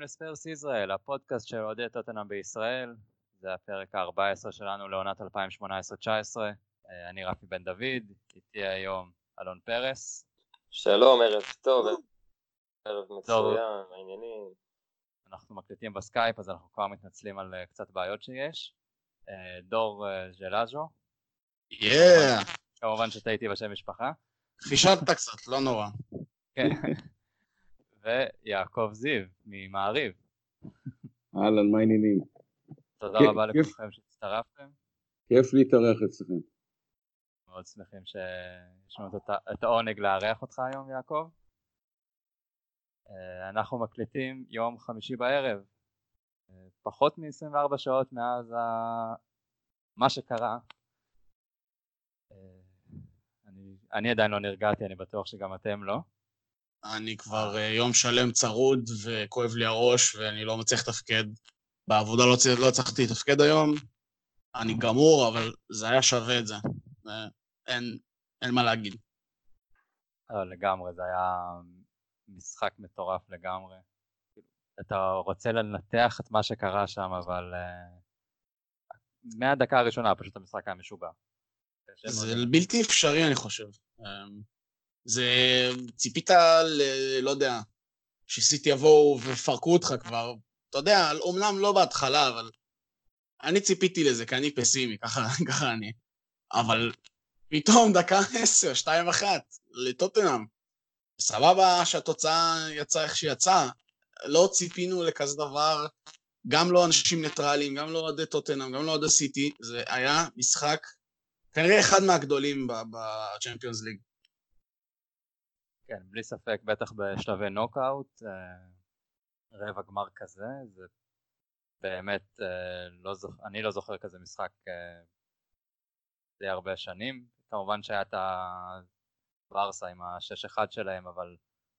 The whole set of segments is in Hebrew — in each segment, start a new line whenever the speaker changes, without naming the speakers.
הבאים לספרס ישראל, הפודקאסט של אוהדי טוטנאם בישראל. זה הפרק ה-14 שלנו לעונת 2018-2019. אה, אני רפי בן דוד, איתי היום אלון פרס.
שלום, ערב טוב, ערב מצוין, העניינים.
אנחנו מקליטים בסקייפ, אז אנחנו כבר מתנצלים על אה, קצת בעיות שיש. אה, דור ז'לאז'ו.
יאה!
כמובן שטעיתי בשם משפחה.
חישבת קצת, לא נורא.
כן. ויעקב זיו ממעריב.
אהלן, מה העניינים?
תודה רבה לכולכם שהצטרפתם.
כיף להתארח אצלכם.
מאוד שמחים שיש לנו את העונג לארח אותך היום, יעקב. אה, אנחנו מקליטים יום חמישי בערב, אה, פחות מ-24 שעות מאז ה... מה שקרה. אה, אני, אני עדיין לא נרגעתי, אני בטוח שגם אתם לא.
אני כבר uh, יום שלם צרוד וכואב לי הראש ואני לא מצליח לתפקד. בעבודה לא, לא הצלחתי לתפקד היום, אני גמור, אבל זה היה שווה את זה. אין, אין מה להגיד.
לא, לגמרי, זה היה משחק מטורף לגמרי. אתה רוצה לנתח את מה שקרה שם, אבל uh, מהדקה הראשונה פשוט המשחק היה משוגע.
זה בלתי אפשרי, אני חושב. זה... ציפית ל... לא יודע, שסיטי יבואו ופרקו אותך כבר. אתה יודע, אומנם לא בהתחלה, אבל... אני ציפיתי לזה, כי אני פסימי, ככה, ככה אני. אבל פתאום דקה עשר, שתיים אחת, לטוטנאם. סבבה שהתוצאה יצאה איך שיצאה, לא ציפינו לכזה דבר, גם לא אנשים ניטרלים, גם לא אוהדי טוטנאם, גם לא אוהדי סיטי, זה היה משחק כנראה אחד מהגדולים בצ'מפיונס ליג.
כן, בלי ספק, בטח בשלבי נוקאוט, אה, רבע גמר כזה, זה באמת, אה, לא זוכ... אני לא זוכר כזה משחק אה, די הרבה שנים. כמובן שהיה את הוורסה עם ה-6-1 שלהם, אבל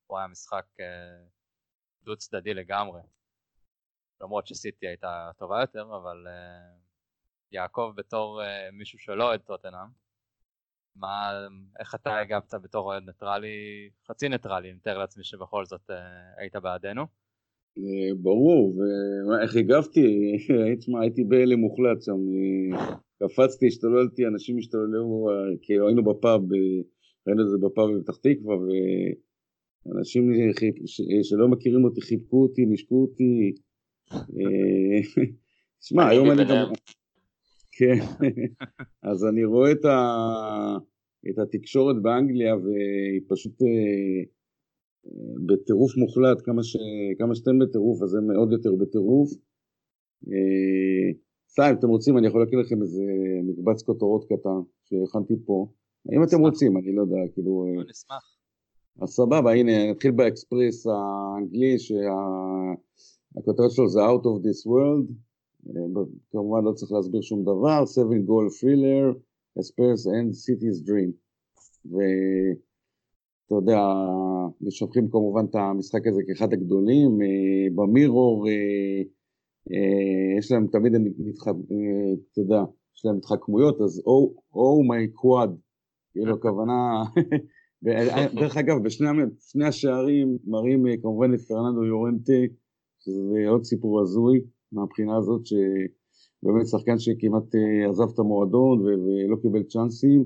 הוא היה משחק דו צדדי לגמרי. למרות שסיטי הייתה טובה יותר, אבל יעקב בתור מישהו שלא אוהד טוטנאם, מה, איך אתה הגבת בתור אוהד ניטרלי, חצי ניטרלי, אני מתאר לעצמי שבכל זאת אה, היית בעדנו?
אה, ברור, ואיך הגבתי, הייתי בהלם מוחלט שם, אה, קפצתי, השתוללתי, אנשים השתוללו, כאילו היינו בפאב, ראינו את זה בפאב בפתח תקווה, ואנשים שלא מכירים אותי חיבקו אותי, נשקו אותי, תשמע, היום אני גם... כן, אז אני רואה את, ה... את התקשורת באנגליה והיא פשוט אה, בטירוף מוחלט, כמה, ש... כמה שאתם בטירוף אז הם עוד יותר בטירוף. אה, סתם, אם אתם רוצים אני יכול להקריא לכם איזה מקבץ כותרות קטן שהכנתי פה. אם אתם רוצים, אני לא יודע, כאילו...
אה, נשמח.
אז סבבה, הנה, נתחיל באקספרס האנגלי, שהכותרת שלו זה Out of this world. כמובן לא צריך להסביר שום דבר, 7 goal thriller, אספרס and city's dream. ואתה יודע, משבחים כמובן את המשחק הזה כאחד הגדולים, אה, במירור אה, אה, יש להם תמיד, אתה יודע, יש להם התחכמויות, אז או מיי קוואד, כאילו הכוונה, דרך אגב, בשני השערים מראים כמובן את פרננדו יורנטה, שזה עוד סיפור הזוי, מהבחינה הזאת שבאמת שחקן שכמעט אה, עזב את המועדון ולא קיבל צ'אנסים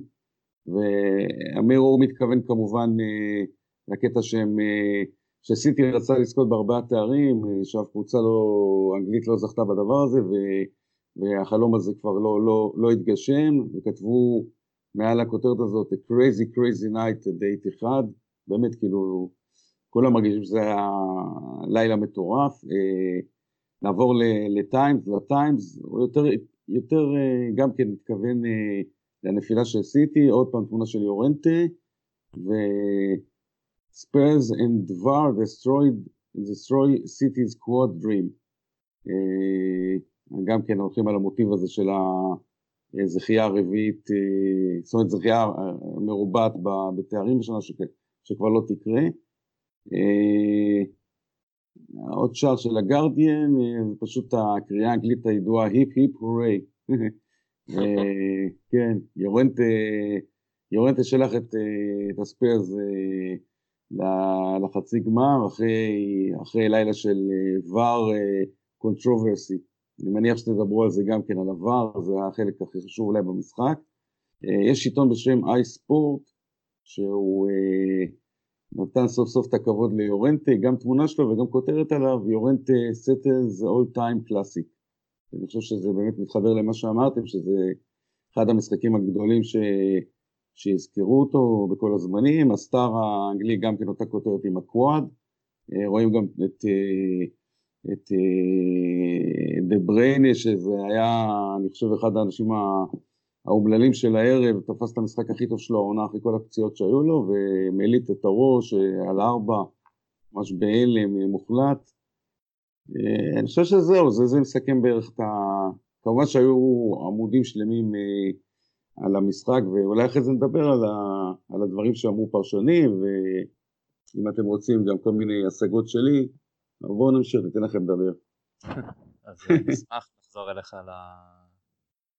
ואמיר אור מתכוון כמובן אה, לקטע שהם, אה, שסיטי רצה לזכות בארבעה תארים, שאף קבוצה לא, אנגלית לא זכתה בדבר הזה ו, והחלום הזה כבר לא, לא, לא התגשם וכתבו מעל הכותרת הזאת a crazy crazy night date אחד, באמת כאילו כולם מרגישים שזה היה לילה מטורף נעבור לטיימס, לטיימס, הוא יותר, יותר אה, גם כן מתכוון אה, לנפילה של סיטי, עוד פעם תמונה של יורנטה, וספיירס and דבר destroyed, destroy city's quad dream. אה, גם כן הולכים על המוטיב הזה של הזכייה הרביעית, זאת אומרת זכייה מרובעת בתארים בשנה שכבר לא תקרה. עוד שער של הגרדיאן, אה, פשוט הקריאה האנגלית הידועה היפ היפ הורי. אה, כן, יורנטה, יורנטה שלח את, אה, את הספרס לחצי גמר, אחרי, אחרי לילה של VAR controversy. אני מניח שתדברו על זה גם כן, על ה VAR, זה החלק הכי חשוב אולי במשחק. יש עיתון בשם איי ספורט, שהוא נתן סוף סוף את הכבוד ליורנטה, גם תמונה שלו וגם כותרת עליו, יורנטה settles all time classic. אני חושב שזה באמת מתחבר למה שאמרתם, שזה אחד המשחקים הגדולים ש... שיזכרו אותו בכל הזמנים, הסטאר האנגלי גם כן אותה כותרת עם הקוואד, אה, רואים גם את, אה, את אה, דה בריינה, שזה היה, אני חושב, אחד האנשים האומללים של הערב, תפס את המשחק הכי טוב שלו העונה אחרי כל הפציעות שהיו לו, ומליט את הראש על ארבע, ממש בהלם מוחלט. אני חושב שזהו, זה, זה מסכם בערך את ה... כמובן שהיו עמודים שלמים על המשחק, ואולי אחרי זה נדבר על, ה, על הדברים שאמרו פרשנים, ואם אתם רוצים גם כל מיני השגות שלי, בואו נמשיך, ניתן לכם לדבר.
אז אה, נשמח לחזור אליך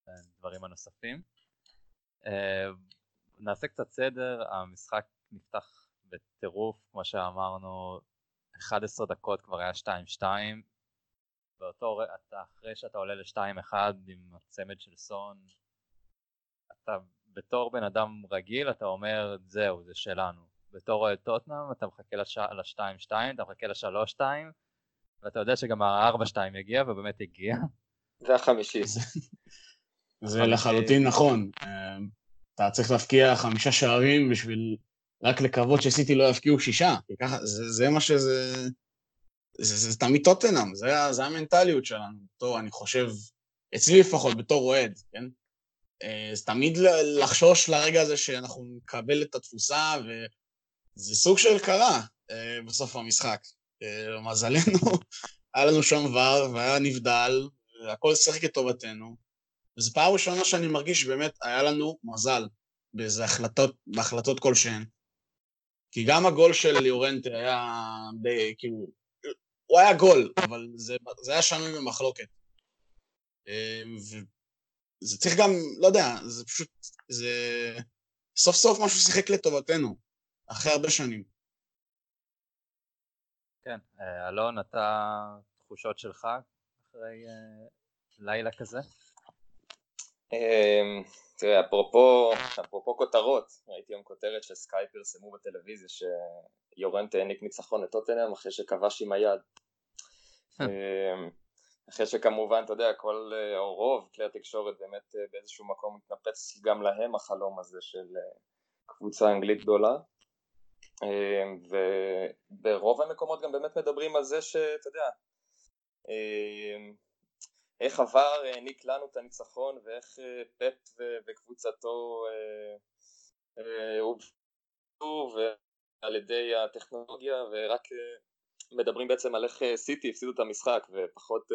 לדברים הנוספים. אה, נעשה קצת סדר, המשחק נפתח בטירוף, כמו שאמרנו, 11 דקות כבר היה 2-2, באותו, אתה, אחרי שאתה עולה ל-2-1 עם הצמד של סון, אתה בתור בן אדם רגיל אתה אומר זהו זה שלנו בתור אוהד טוטנאם אתה מחכה ל-2-2 אתה מחכה ל-3-2 ואתה יודע שגם ה-4-2 יגיע ובאמת הגיע.
זה החמישי.
זה לחלוטין נכון. אתה צריך להפקיע חמישה שערים בשביל רק לקוות שסיטי לא יפקיעו שישה, כי ככה, זה, זה מה שזה... זה, זה, זה תמיד טוטנאם, זה, זה המנטליות שלנו. טוב, אני חושב, אצלי לפחות, בתור אוהד, כן? אה, אז תמיד לחשוש לרגע הזה שאנחנו נקבל את התפוסה, וזה סוג של קרה אה, בסוף המשחק. אה, למזלנו, היה לנו שם ור, והיה נבדל, והכל שיחק לטובתנו. וזו פעם ראשונה שאני מרגיש שבאמת היה לנו מזל באיזה החלטות, בהחלטות כלשהן. כי גם הגול של ליאורנטה היה די, כאילו, הוא היה גול, אבל זה, זה היה שנוי במחלוקת. זה צריך גם, לא יודע, זה פשוט, זה סוף סוף משהו שיחק לטובתנו, אחרי הרבה שנים.
כן, אה, אלון, אתה תחושות שלך אחרי uh, לילה כזה?
Um, תראה, אפרופו, אפרופו כותרות, ראיתי היום כותרת שסקאי פרסמו בטלוויזיה שיורנט העניק ניצחון לטוטנאם אחרי שכבש עם היד. um, אחרי שכמובן, אתה יודע, כל, אה, או רוב כלי התקשורת באמת אה, באיזשהו מקום מתנפץ גם להם החלום הזה של אה, קבוצה אנגלית גדולה. וברוב המקומות גם באמת מדברים על זה שאתה יודע, איך עבר העניק לנו את הניצחון ואיך פפ וקבוצתו הובאו ועל ידי הטכנולוגיה ורק מדברים בעצם על איך אה, סיטי הפסידו את המשחק ופחות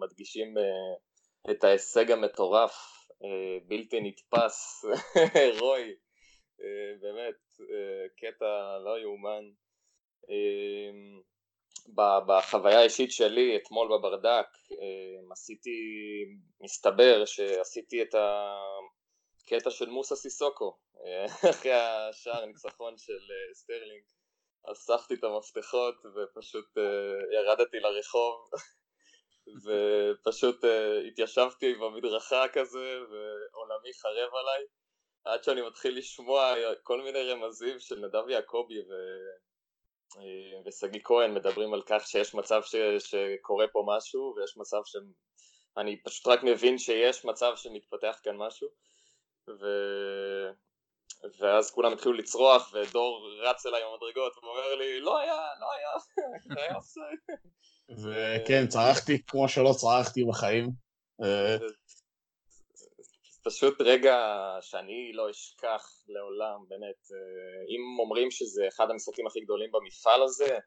מדגישים את ההישג המטורף, בלתי נתפס, רוי, באמת, קטע לא יאומן. בחוויה האישית שלי אתמול בברדק אה, עשיתי, מסתבר שעשיתי את הקטע של מוסה סיסוקו אחרי השער ניצחון של סטרלינג. אספתי את המפתחות ופשוט ירדתי לרחוב ופשוט התיישבתי במדרכה כזה ועולמי חרב עליי עד שאני מתחיל לשמוע כל מיני רמזים של נדב יעקבי ו... אה, ושגיא כהן מדברים על כך שיש מצב ש... שקורה פה משהו ויש מצב שאני פשוט רק מבין שיש מצב שמתפתח כאן משהו ו... ואז כולם התחילו לצרוח, ודור רץ אליי עם המדרגות, ואומר לי, לא היה, לא היה, היה עושה.
וכן, צרחתי כמו שלא צרחתי בחיים.
פשוט רגע שאני לא אשכח לעולם, באמת. אם אומרים שזה אחד המשחקים הכי גדולים במפעל הזה,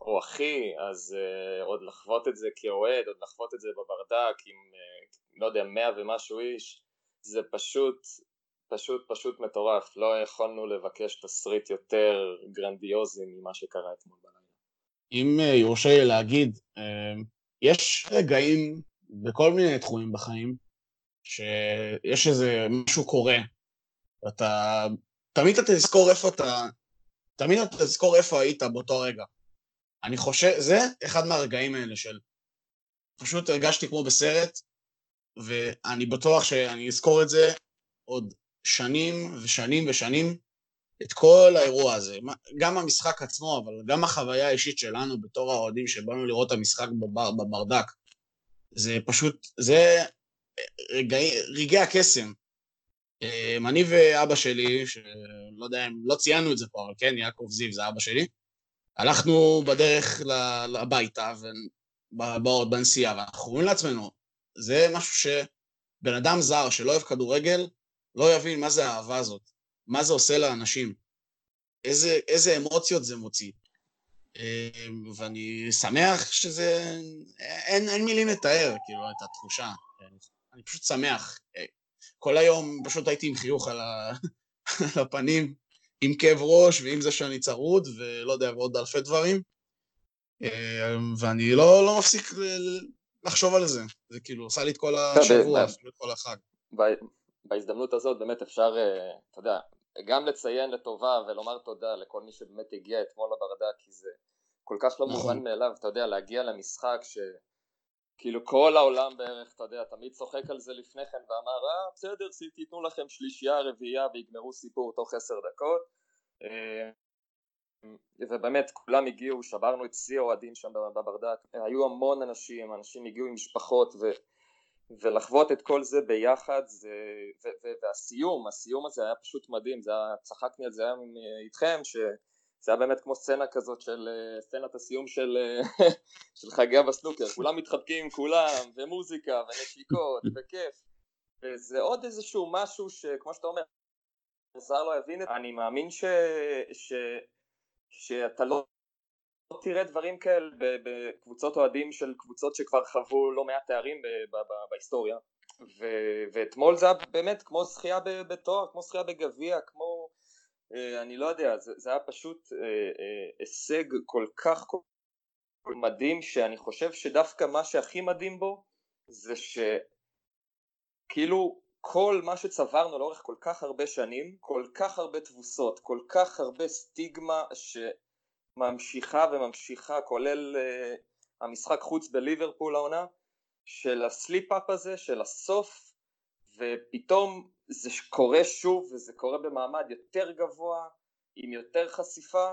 או הכי, אז uh, עוד לחוות את זה כאוהד, עוד לחוות את זה בברדק עם, uh, לא יודע, מאה ומשהו איש, זה פשוט פשוט פשוט מטורף, לא יכולנו לבקש תסריט יותר גרנדיוזי ממה שקרה אתמול בלילה.
אם אה, יורשה לי להגיד, אה, יש רגעים בכל מיני תחומים בחיים, שיש איזה משהו קורה, ואתה, תמיד אתה תזכור איפה אתה, תמיד אתה תזכור איפה היית באותו רגע. אני חושב, זה אחד מהרגעים האלה של... פשוט הרגשתי כמו בסרט, ואני בטוח שאני אזכור את זה עוד שנים ושנים ושנים, את כל האירוע הזה. גם המשחק עצמו, אבל גם החוויה האישית שלנו בתור האוהדים שבאנו לראות את המשחק בבר, בברדק. זה פשוט, זה רגעי, הקסם. אמ, אני ואבא שלי, שלא יודע אם לא ציינו את זה פה, אבל כן, יעקב זיו זה אבא שלי, הלכנו בדרך הביתה, בעוד בנסיעה, ואנחנו אומרים לעצמנו, זה משהו שבן אדם זר שלא אוהב כדורגל, לא יבין מה זה האהבה הזאת, מה זה עושה לאנשים, איזה, איזה אמוציות זה מוציא. אמ, ואני שמח שזה... אין, אין מילים לתאר, כאילו, את התחושה. אני פשוט שמח. כל היום פשוט הייתי עם חיוך על, ה... על הפנים, עם כאב ראש, ועם זה שאני צרוד, ולא יודע, ועוד אלפי דברים. אמ, ואני לא, לא מפסיק לחשוב על זה. זה כאילו עושה לי את כל השבוע, אפילו את כל החג.
בהזדמנות הזאת באמת אפשר, אה, אתה יודע, גם לציין לטובה ולומר תודה לכל מי שבאמת הגיע אתמול לברדק, כי זה כל כך לא נכון. מובן מאליו, אתה יודע, להגיע למשחק ש... כאילו כל העולם בערך, אתה יודע, תמיד צוחק על זה לפני כן ואמר, אה, בסדר, תיתנו לכם שלישייה, רביעייה ויגמרו סיפור תוך עשר דקות. אה, ובאמת כולם הגיעו, שברנו את שיא האוהדים שם בברדק, היו המון אנשים, אנשים הגיעו עם משפחות ו... ולחוות את כל זה ביחד זה, ו, ו, והסיום, הסיום הזה היה פשוט מדהים, זה היה, צחקני על זה היום איתכם, שזה היה באמת כמו סצנה כזאת של סצנת הסיום של, של חגי בסנוקר, כולם מתחבקים עם כולם, ומוזיקה, ונשיקות, וכיף, וזה עוד איזשהו משהו שכמו שאתה אומר, זר לא יבין את זה, אני מאמין ש, ש, שאתה לא תראה דברים כאלה בקבוצות אוהדים של קבוצות שכבר חוו לא מעט תארים בהיסטוריה. ו- ואתמול זה היה באמת כמו זכייה בתואר, כמו זכייה בגביע, כמו אה, אני לא יודע, זה, זה היה פשוט אה, אה, הישג כל כך כל מדהים שאני חושב שדווקא מה שהכי מדהים בו זה שכאילו כל מה שצברנו לאורך כל כך הרבה שנים, כל כך הרבה תבוסות, כל כך הרבה סטיגמה ש... ממשיכה וממשיכה כולל uh, המשחק חוץ בליברפול העונה של הסליפ-אפ הזה של הסוף ופתאום זה קורה שוב וזה קורה במעמד יותר גבוה עם יותר חשיפה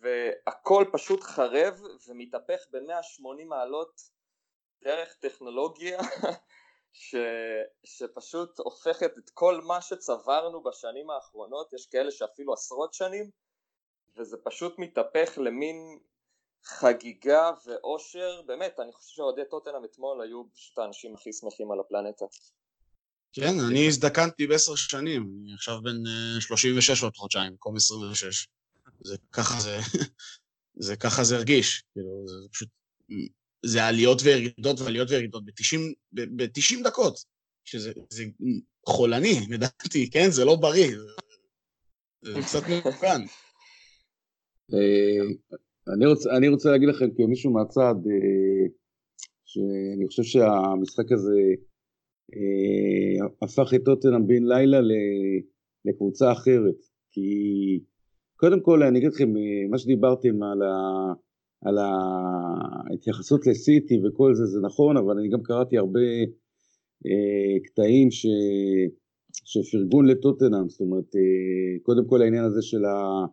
והכל פשוט חרב ומתהפך ב-180 מעלות דרך טכנולוגיה ש, שפשוט הופכת את כל מה שצברנו בשנים האחרונות, יש כאלה שאפילו עשרות שנים, וזה פשוט מתהפך למין חגיגה ואושר, באמת, אני חושב שאוהדי טוטנאם אתמול היו פשוט האנשים הכי שמחים על הפלנטה.
כן, אני הזדקנתי בעשר שנים, אני עכשיו בן 36 אה, עוד חודשיים, במקום 26. זה ככה זה, זה ככה זה הרגיש, כאילו, זה פשוט, זה עליות וירידות ועליות וירידות ב-90 ב- דקות, שזה זה חולני, לדעתי, כן? זה לא בריא, זה, זה קצת מבוקן.
אה, אני רוצה, אני רוצה להגיד לכם כמישהו מהצד, אה, שאני חושב שהמשחק הזה הפך את טוטנאם בן לילה לקבוצה אחרת, כי קודם כל אני אגיד לכם, מה שדיברתם על, ה, על ההתייחסות לסיטי וכל זה, זה נכון, אבל אני גם קראתי הרבה קטעים ש... שפרגון לטוטנאם, זאת אומרת, קודם כל העניין הזה של ה...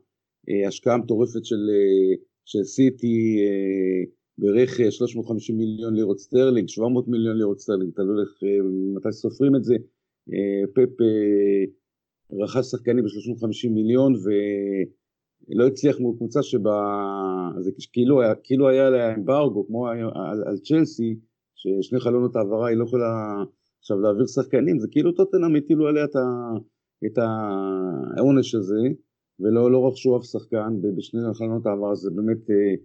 אה, השקעה מטורפת של, אה, של סיטי אה, ברכש 350 מיליון לירות סטרלינג, 700 מיליון לירות סטרלינג, תלוי איך, מתי סופרים את זה, פפ רכש שחקנים ב-350 מיליון ולא הצליח מול קבוצה שבה, זה כאילו כאילו היה לה אמברגו כמו על, על צ'לסי, ששני חלונות העברה היא לא יכולה עכשיו להעביר שחקנים, זה כאילו טוטנאם הטילו עליה את העונש הזה ולא לא רכשו אף שחקן בשני חלונות העבר, זה באמת אה,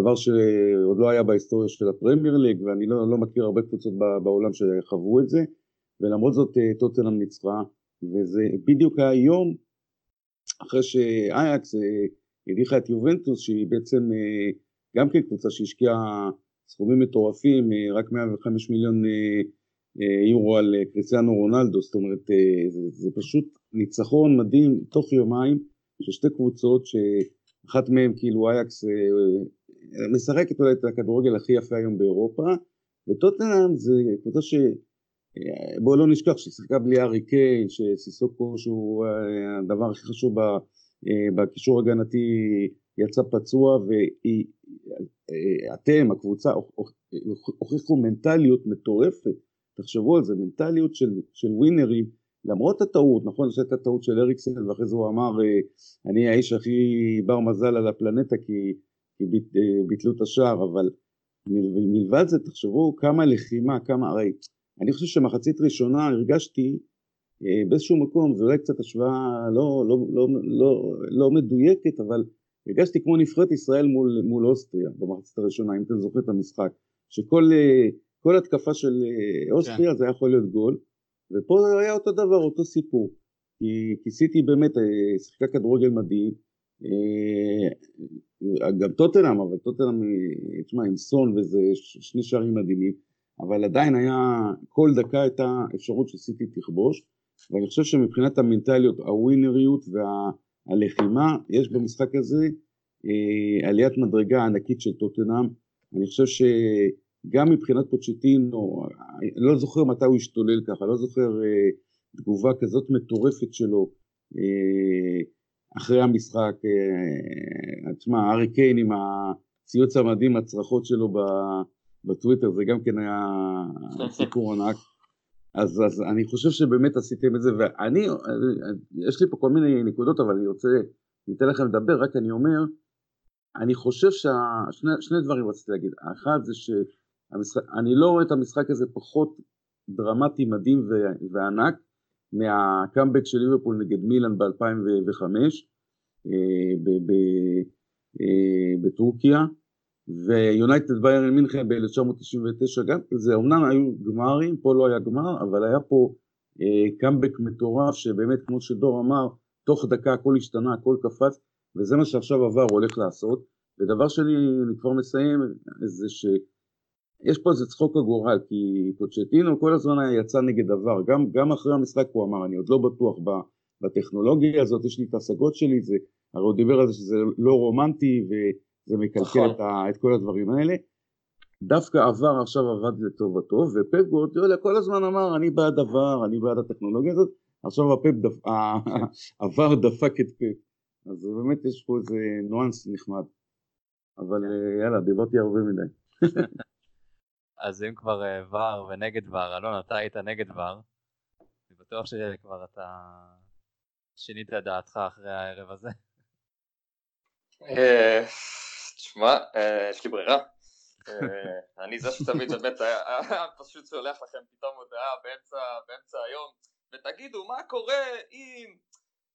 דבר שעוד לא היה בהיסטוריה של הפרמייר ליג, ואני לא, לא מכיר הרבה קבוצות בעולם שחוו את זה, ולמרות זאת אה, טוטנאם ניצחה, וזה בדיוק היום אחרי שאייקס אה, הדיחה את יובנטוס, שהיא בעצם גם כן קבוצה שהשקיעה סכומים מטורפים, רק 105 מיליון יורו על קריסטיאנו רונלדו, זאת אומרת זה, זה פשוט ניצחון מדהים תוך יומיים של שתי קבוצות שאחת מהן כאילו אייקס משחקת אולי את הכדורגל הכי יפה היום באירופה וטוטנאם זה קבוצה ש... בואו לא נשכח שהיא שיחקה בלי ארי קיין, שסיסוקו שהוא הדבר הכי חשוב בקישור הגנתי יצא פצוע ואתם, הקבוצה, הוכיחו מנטליות מטורפת, תחשבו על זה, מנטליות של, של ווינרים, למרות הטעות, נכון שהייתה טעות של אריקסן ואחרי זה הוא אמר אני האיש הכי בר מזל על הפלנטה כי, כי ביטלו את השער, אבל מלבד זה תחשבו כמה לחימה, כמה, הרי אני חושב שמחצית ראשונה הרגשתי באיזשהו מקום, זו אולי קצת השוואה לא, לא, לא, לא, לא מדויקת, אבל הרגשתי כמו נבחרת ישראל מול, מול אוסטריה במחצית הראשונה, אם אתם זוכרים את המשחק, שכל התקפה של אוסטריה כן. זה היה יכול להיות גול, ופה היה אותו דבר, אותו סיפור, כי כיסיתי באמת, שיחקה כדורגל מדהים, גם טוטנאם, אבל טוטנאם, תשמע, עם סון וזה שני שערים מדהימים, אבל עדיין היה, כל דקה הייתה אפשרות שסיטי תכבוש, ואני חושב שמבחינת המנטליות, הווינריות והלחימה, יש במשחק הזה אה, עליית מדרגה ענקית של טוטנאם. אני חושב שגם מבחינת פוצ'טינו, לא זוכר מתי הוא השתולל ככה, לא זוכר אה, תגובה כזאת מטורפת שלו אה, אחרי המשחק. תשמע, ארי קיין עם הציוץ המדהים, הצרחות שלו בטוויטר, זה גם כן היה סיפור ענק. אז, אז אני חושב שבאמת עשיתם את זה, ואני, יש לי פה כל מיני נקודות, אבל אני רוצה, אני אתן לכם לדבר, רק אני אומר, אני חושב ששני דברים רציתי להגיד, האחד זה שאני לא רואה את המשחק הזה פחות דרמטי, מדהים וענק מהקאמבק של ליברפול נגד מילאן ב-2005 אה, אה, בטורקיה, ויונייטד ביירן מינכן ב-1999 גם, זה אמנם היו גמרים, פה לא היה גמר, אבל היה פה אה, קאמבק מטורף שבאמת כמו שדור אמר, תוך דקה הכל השתנה, הכל קפץ, וזה מה שעכשיו עבר הולך לעשות. ודבר שני, אני כבר מסיים, זה שיש פה איזה צחוק הגורל, כי פוצ'טינו כל הזמן יצא נגד דבר, גם, גם אחרי המשחק הוא אמר, אני עוד לא בטוח בטכנולוגיה הזאת, יש לי את ההשגות שלי, זה, הרי הוא דיבר על זה שזה לא רומנטי, ו... זה מקלקל נכון. את, ה, את כל הדברים האלה. דווקא עבר עכשיו עבד לטובתו, ופפ גורדיולה כל הזמן אמר אני בעד עבר, אני בעד הטכנולוגיה הזאת, עכשיו הפפ דפ, עבר דפק את פפ, אז באמת יש פה איזה ניואנס נחמד, אבל אה, יאללה, דיברתי הרבה מדי.
אז אם כבר ור אה, ונגד ור, אלון, אתה היית נגד ור, אני בטוח שכבר אתה שינית את דעתך אחרי הערב הזה.
אה, תשמע, אה, יש לי ברירה. אני זה שתמיד באמת היה פשוט שולח לכם פתאום הודעה באמצע היום, ותגידו מה קורה אם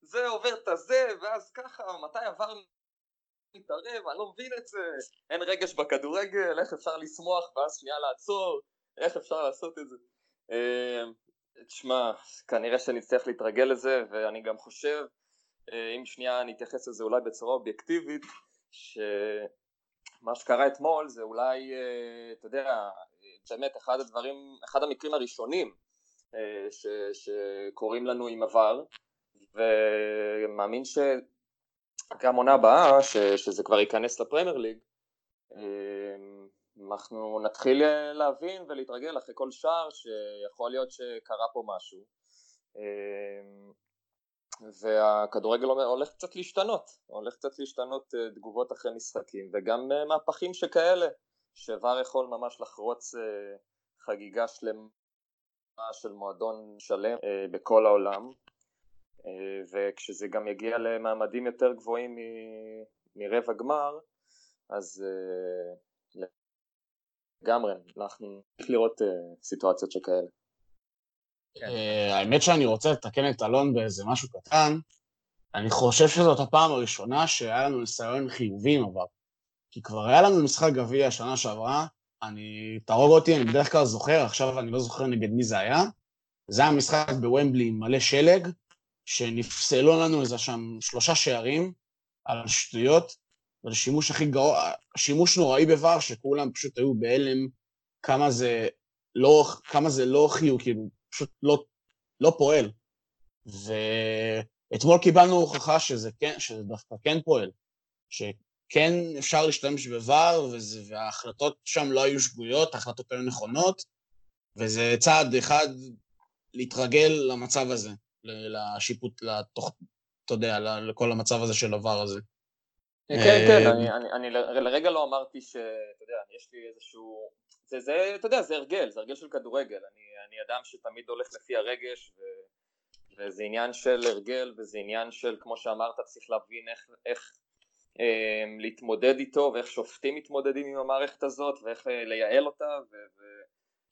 זה עובר את הזה, ואז ככה, מתי עבר מתערב, אני לא מבין את זה, אין רגש בכדורגל, איך אפשר לשמוח ואז שנייה לעצור, איך אפשר לעשות את זה. אה, תשמע, כנראה שנצטרך להתרגל לזה, ואני גם חושב, אם שנייה נתייחס לזה אולי בצורה אובייקטיבית, ש... מה שקרה אתמול זה אולי, אה, אתה יודע, באמת אחד הדברים, אחד המקרים הראשונים אה, ש, שקורים לנו עם עבר, ומאמין שגם עונה הבאה, ש, שזה כבר ייכנס לפרמייר ליג, אה, אנחנו נתחיל להבין ולהתרגל אחרי כל שער שיכול להיות שקרה פה משהו. והכדורגל הולך קצת להשתנות, הולך קצת להשתנות אה, תגובות אחרי משחקים וגם אה, מהפכים שכאלה, שוואר יכול ממש לחרוץ אה, חגיגה שלמה של מועדון שלם בכל העולם וכשזה גם יגיע למעמדים יותר גבוהים מרבע גמר אז לגמרי אנחנו נמשיך לראות סיטואציות שכאלה
כן. אה, האמת שאני רוצה לתקן את אלון באיזה משהו קטן. אני חושב שזאת הפעם הראשונה שהיה לנו ניסיון חיובי עם עבר. כי כבר היה לנו משחק גביע שנה שעברה, אני, תהרוג אותי, אני בדרך כלל זוכר, עכשיו אני לא זוכר נגד מי זה היה. זה היה משחק בוומבלי עם מלא שלג, שנפסלו לנו איזה שם שלושה שערים על שטויות, ועל שימוש הכי גרוע, שימוש נוראי בVAR, שכולם פשוט היו בהלם כמה זה לא, כמה זה לא חיוב, כאילו, פשוט לא, לא פועל. אתמול קיבלנו הוכחה שזה, כן, שזה דווקא כן פועל, שכן אפשר להשתמש בVAR, וההחלטות שם לא היו שגויות, ההחלטות היו נכונות, וזה צעד אחד להתרגל למצב הזה, לשיפוט, לתוך, אתה יודע, לכל המצב הזה של הVAR הזה.
כן, כן, אה, אני, אני, אני לרגע לא אמרתי שאתה יודע, יש לי איזשהו... זה, זה, אתה יודע, זה הרגל, זה הרגל של כדורגל. אני, אני אדם שתמיד הולך לפי הרגש, ו, וזה עניין של הרגל, וזה עניין של, כמו שאמרת, צריך להבין איך, איך אה, להתמודד איתו, ואיך שופטים מתמודדים עם המערכת הזאת, ואיך אה, לייעל אותה, וליצור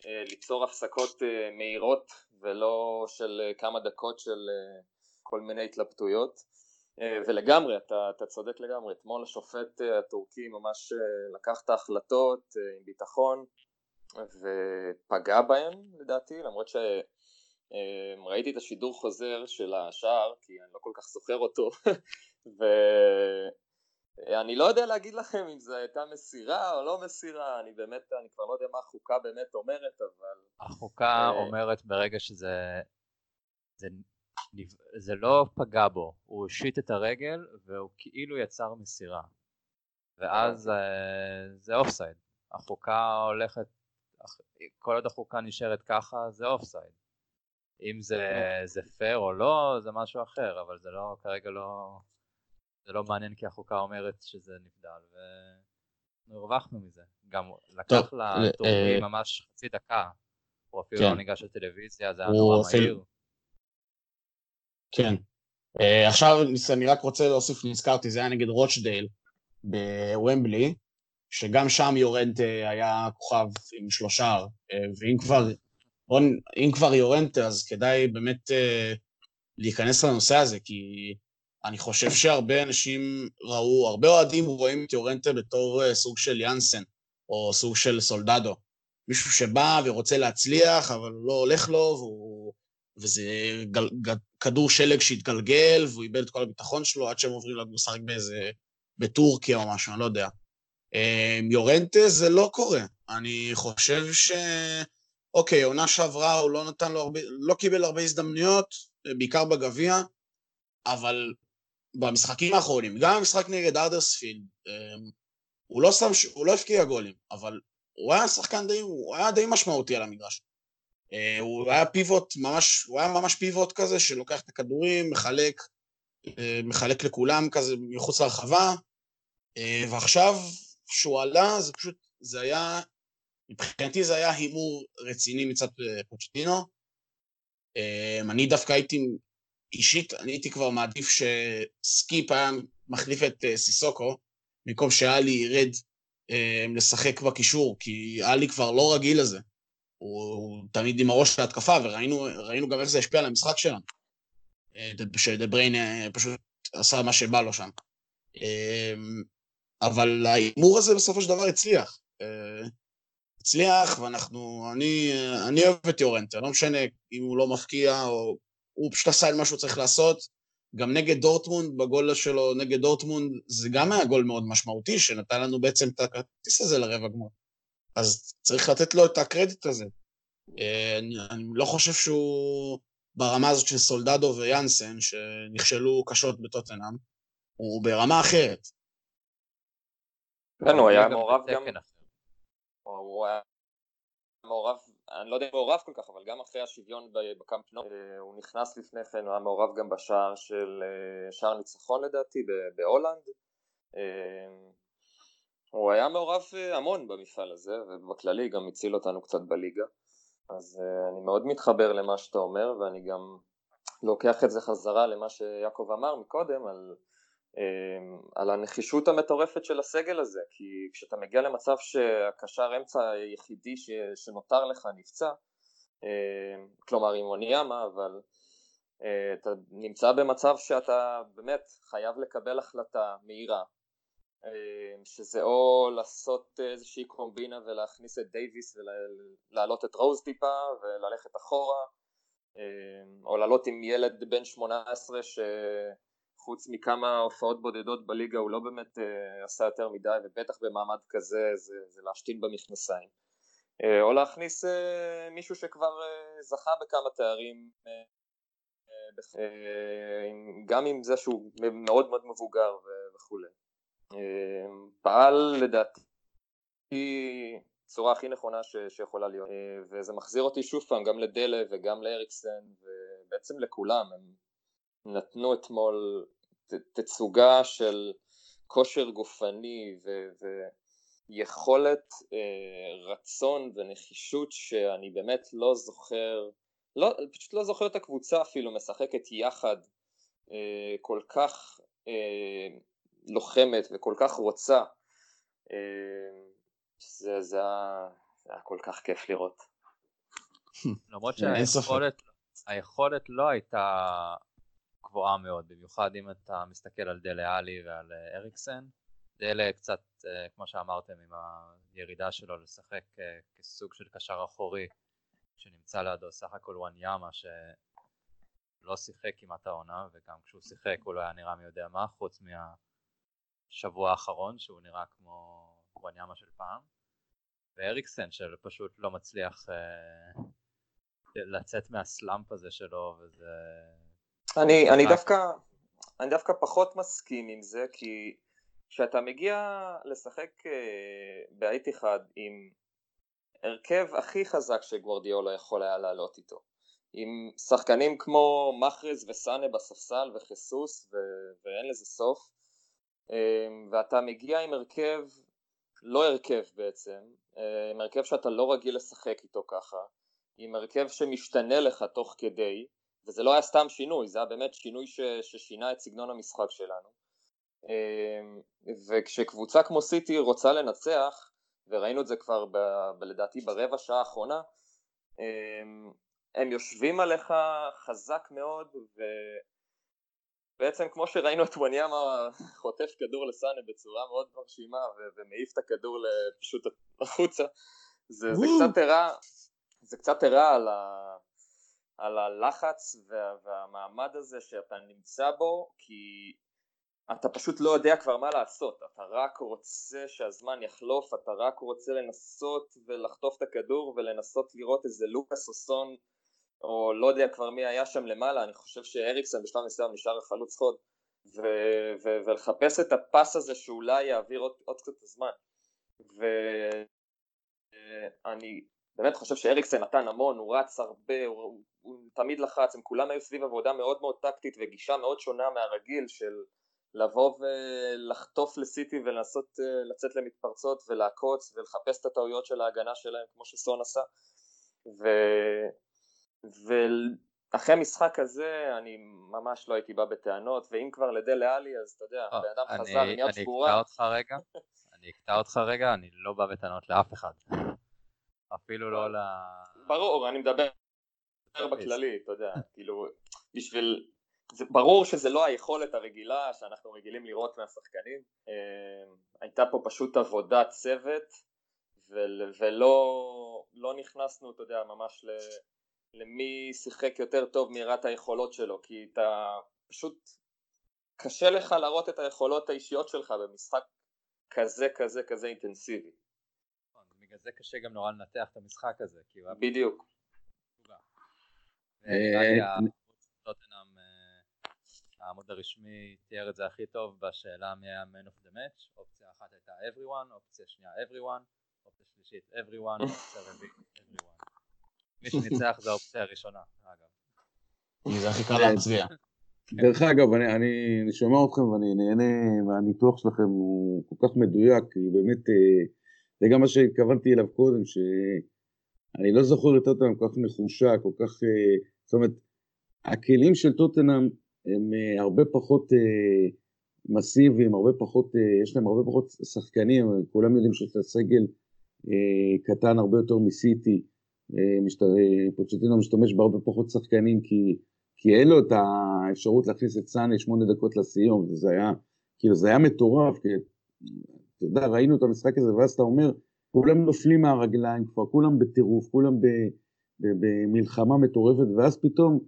אה, הפסקות אה, מהירות, ולא של אה, כמה דקות של כל מיני התלבטויות. ולגמרי, אתה, אתה צודק לגמרי, אתמול השופט הטורקי ממש לקח את ההחלטות עם ביטחון ופגע בהם לדעתי, למרות שראיתי את השידור חוזר של השער, כי אני לא כל כך זוכר אותו, ואני לא יודע להגיד לכם אם זו הייתה מסירה או לא מסירה, אני באמת, אני כבר לא יודע מה החוקה באמת אומרת, אבל...
החוקה אומרת ברגע שזה... זה זה לא פגע בו, הוא הושיט את הרגל והוא כאילו יצר מסירה. ואז אה, זה אוף סייד. החוקה הולכת, כל עוד החוקה נשארת ככה זה אוף סייד. אם זה, זה פייר או לא זה משהו אחר, אבל זה לא, כרגע לא, זה לא מעניין כי החוקה אומרת שזה נבדל, והרווחנו מזה. גם לקח לטורקים אה, ממש חצי דקה, הוא אפילו לא כן. ניגש לטלוויזיה, זה היה נורא מהיר.
כן. Uh, עכשיו אני רק רוצה להוסיף, נזכרתי, זה היה נגד רוטשדייל בוומבלי, שגם שם יורנט uh, היה כוכב עם שלושה, ואם כבר, אם כבר יורנט אז כדאי באמת להיכנס לנושא הזה, כי אני חושב שהרבה אנשים ראו, הרבה אוהדים רואים את יורנטה בתור uh, סוג של יאנסן, או סוג של סולדדו. מישהו שבא ורוצה להצליח, אבל לא הולך לו, והוא וזה גל, גל, כדור שלג שהתגלגל, והוא איבד את כל הביטחון שלו עד שהם עוברים לשחק באיזה... בטורקיה או משהו, אני לא יודע. אמ, יורנטה זה לא קורה. אני חושב ש... אוקיי, עונה שעברה הוא לא נתן לו הרבה... לא קיבל הרבה הזדמנויות, בעיקר בגביע, אבל במשחקים האחרונים, גם במשחק נגד ארדרספילד, אמ, הוא לא שם, הוא לא הפקיע גולים, אבל הוא היה שחקן די, הוא היה די משמעותי על המגרש. אה, הוא היה פיבוט ממש, הוא היה ממש פיבוט כזה שלוקח את הכדורים, מחלק, אה, מחלק לכולם כזה מחוץ להרחבה, אה, ועכשיו כשהוא עלה זה פשוט, זה היה, מבחינתי זה היה הימור רציני מצד פוצ'טינו. אני דווקא הייתי, אישית, אני הייתי כבר מעדיף שסקיפ היה מחליף את סיסוקו, במקום שאלי ירד לשחק בקישור, כי אלי כבר לא רגיל לזה. הוא תמיד עם הראש להתקפה, וראינו גם איך זה השפיע על המשחק שלנו. אה, שדבריין אה, פשוט עשה מה שבא לו שם. אבל ההימור הזה בסופו של דבר הצליח. אה, הצליח, ואנחנו, אני, אני אוהב את יורנטה, לא משנה אם הוא לא מפקיע, או הוא פשוט עשה את מה שהוא צריך לעשות. גם נגד דורטמונד, בגול שלו נגד דורטמונד, זה גם היה גול מאוד משמעותי, שנתן לנו בעצם את הכרטיס הזה לרבע גמר. אז צריך לתת לו את הקרדיט הזה. אה, אני, אני לא חושב שהוא ברמה הזאת של סולדדו ויאנסן, שנכשלו קשות בטוטנאם, הוא ברמה אחרת.
כן, הוא היה מעורב גם... הוא היה מעורב, אני לא יודע אם מעורב כל כך, אבל גם אחרי השוויון בקאמפ נו, אה, הוא נכנס לפני כן, הוא היה מעורב גם בשער של אה, שער ניצחון לדעתי בהולנד. הוא היה מעורב אה, המון במפעל הזה, ובכללי גם הציל אותנו קצת בליגה. אז אני מאוד מתחבר למה שאתה אומר, ואני גם לוקח את זה חזרה למה שיעקב אמר מקודם, על, על הנחישות המטורפת של הסגל הזה, כי כשאתה מגיע למצב שהקשר אמצע היחידי ש, שנותר לך נפצע, uh, כלומר עם אוניאמה, אבל uh, אתה נמצא במצב שאתה באמת חייב לקבל החלטה מהירה, אמ, שזה או לעשות איזושהי קומבינה ולהכניס את דייוויס ולהעלות את רוז טיפה וללכת אחורה אמ, או לעלות עם ילד בן 18 שחוץ מכמה הופעות בודדות בליגה הוא לא באמת אה, עשה יותר מדי ובטח במעמד כזה זה, זה להשתין במכנסיים. אה, או להכניס אה, מישהו שכבר זכה בכמה תארים גם עם זה שהוא מאוד מאוד מבוגר וכולי. פעל לדעתי בצורה הכי נכונה ש, שיכולה להיות. וזה מחזיר אותי שוב פעם גם לדלה וגם לאריקסן ובעצם לכולם. הם נתנו אתמול תצוגה של כושר גופני ו, ויכולת רצון ונחישות שאני באמת לא זוכר לא, פשוט לא זוכר את הקבוצה אפילו משחקת יחד אה, כל כך אה, לוחמת וכל כך רוצה. אה, זה, זה, היה, זה היה כל כך כיף לראות.
למרות שהיכולת היכולת לא הייתה גבוהה מאוד, במיוחד אם אתה מסתכל על דלה עלי ועל אה, אריקסן. דלה קצת, אה, כמו שאמרתם, עם הירידה שלו לשחק אה, כסוג של קשר אחורי שנמצא לידו סך הכל וואניאמה שלא שיחק כמעט העונה וגם כשהוא שיחק הוא לא היה נראה מי יודע מה חוץ מהשבוע האחרון שהוא נראה כמו וואניאמה של פעם ואריקסן שפשוט לא מצליח לצאת מהסלאמפ הזה שלו וזה...
אני, אני, דווקא, אני דווקא פחות מסכים עם זה כי כשאתה מגיע לשחק אה, בעת אחד עם ההרכב הכי חזק שגוורדיאולה יכול היה לעלות איתו עם שחקנים כמו מחרז וסאנה בספסל וחיסוס ו- ואין לזה סוף אמ, ואתה מגיע עם הרכב, לא הרכב בעצם, אה, עם הרכב שאתה לא רגיל לשחק איתו ככה עם הרכב שמשתנה לך תוך כדי וזה לא היה סתם שינוי, זה היה באמת שינוי ש- ששינה את סגנון המשחק שלנו. אמ, וכשקבוצה כמו סיטי רוצה לנצח וראינו את זה כבר ב, ב, לדעתי ברבע שעה האחרונה, הם, הם יושבים עליך חזק מאוד ובעצם כמו שראינו את וואניאמה חוטף כדור לסאנה בצורה מאוד מרשימה ומעיף את הכדור פשוט החוצה, זה, זה קצת הראה זה קצת הראה על, ה, על הלחץ וה, והמעמד הזה שאתה נמצא בו כי אתה פשוט לא יודע כבר מה לעשות, אתה רק רוצה שהזמן יחלוף, אתה רק רוצה לנסות ולחטוף את הכדור ולנסות לראות איזה לוקאס או סון או לא יודע כבר מי היה שם למעלה, אני חושב שאריקסון בשלב מסוים נשאר החלוץ חוד ו- ו- ולחפש את הפס הזה שאולי יעביר עוד, עוד קצת הזמן ואני באמת חושב שאריקסן נתן המון, הוא רץ הרבה, הוא, הוא תמיד לחץ, הם כולם היו סביב עבודה מאוד מאוד טקטית וגישה מאוד שונה מהרגיל של לבוא ולחטוף לסיטי ולנסות אה, לצאת למתפרצות ולעקוץ ולחפש את הטעויות של ההגנה שלהם כמו שסון עשה. ו... ואחרי המשחק הזה אני ממש לא הייתי בא בטענות ואם כבר לדל לאלי אז אתה יודע, אה, בן אדם חזר עם יד שבורה
אני אקטע אותך רגע, אני אקטע אותך רגע, אני לא בא בטענות לאף אחד. אפילו לא ל...
ברור, אני מדבר בכללי, אתה יודע, כאילו בשביל זה ברור שזה לא היכולת הרגילה שאנחנו רגילים לראות מהשחקנים, אה, הייתה פה פשוט עבודת צוות ולא לא נכנסנו, אתה יודע, ממש ל, למי שיחק יותר טוב מראת היכולות שלו, כי אתה פשוט קשה לך להראות את היכולות האישיות שלך במשחק כזה כזה כזה אינטנסיבי.
נכון, בגלל זה קשה גם נורא לנתח את המשחק הזה,
בדיוק.
העמוד הרשמי תיאר את זה הכי טוב בשאלה מי היה man of the match, אופציה אחת הייתה everyone, אופציה שנייה everyone, אופציה שלישית everyone, אופציה רביעית everyone. מי שניצח זה האופציה הראשונה, אגב.
זה הכי קל להצביע.
דרך אגב, אני, אני, אני שומע אתכם ואני נהנה מהניתוח שלכם, הוא כל כך מדויק, כי באמת, אה, זה גם מה שהתכוונתי אליו קודם, שאני לא זוכר את טוטנאם כל כך נחושה, כל כך, אה, זאת אומרת, הכלים של טוטנאם הם אה, הרבה פחות אה, מסיביים, הרבה פחות, יש להם הרבה פחות שחקנים, כולם יודעים שיש לה סגל קטן הרבה יותר מסיטי, פוצ'טינו משתמש בהרבה פחות שחקנים כי, כי אין לו את האפשרות להכניס את סאנה שמונה דקות לסיום, זה היה, כאילו זה היה מטורף, כי אתה יודע, ראינו את המשחק הזה ואז אתה אומר, כולם נופלים מהרגליים כבר, כולם בטירוף, כולם במלחמה מטורפת, ואז פתאום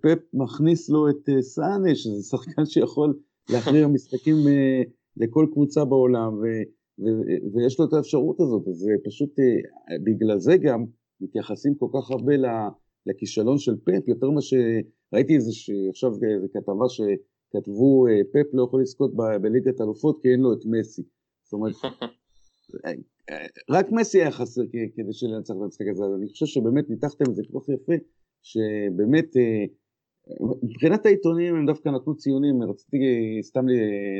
פפ מכניס לו את אה, סאנה, שזה שחקן שיכול להכריע משחקים אה, לכל קבוצה בעולם, ו- ו- ויש לו את האפשרות הזאת, אז פשוט אה, בגלל זה גם מתייחסים כל כך הרבה לכישלון של פפ, יותר ממה שראיתי איזה עכשיו איזה כתבה שכתבו פפ לא יכול לזכות בליגת אלופות כי אין לו את מסי. זאת אומרת, רק מסי היה חסר כדי שלנצח את המשחק הזה, אז אני חושב שבאמת ניתחתם את זה כל כך יפה, שבאמת מבחינת העיתונים הם דווקא נתנו ציונים, רציתי סתם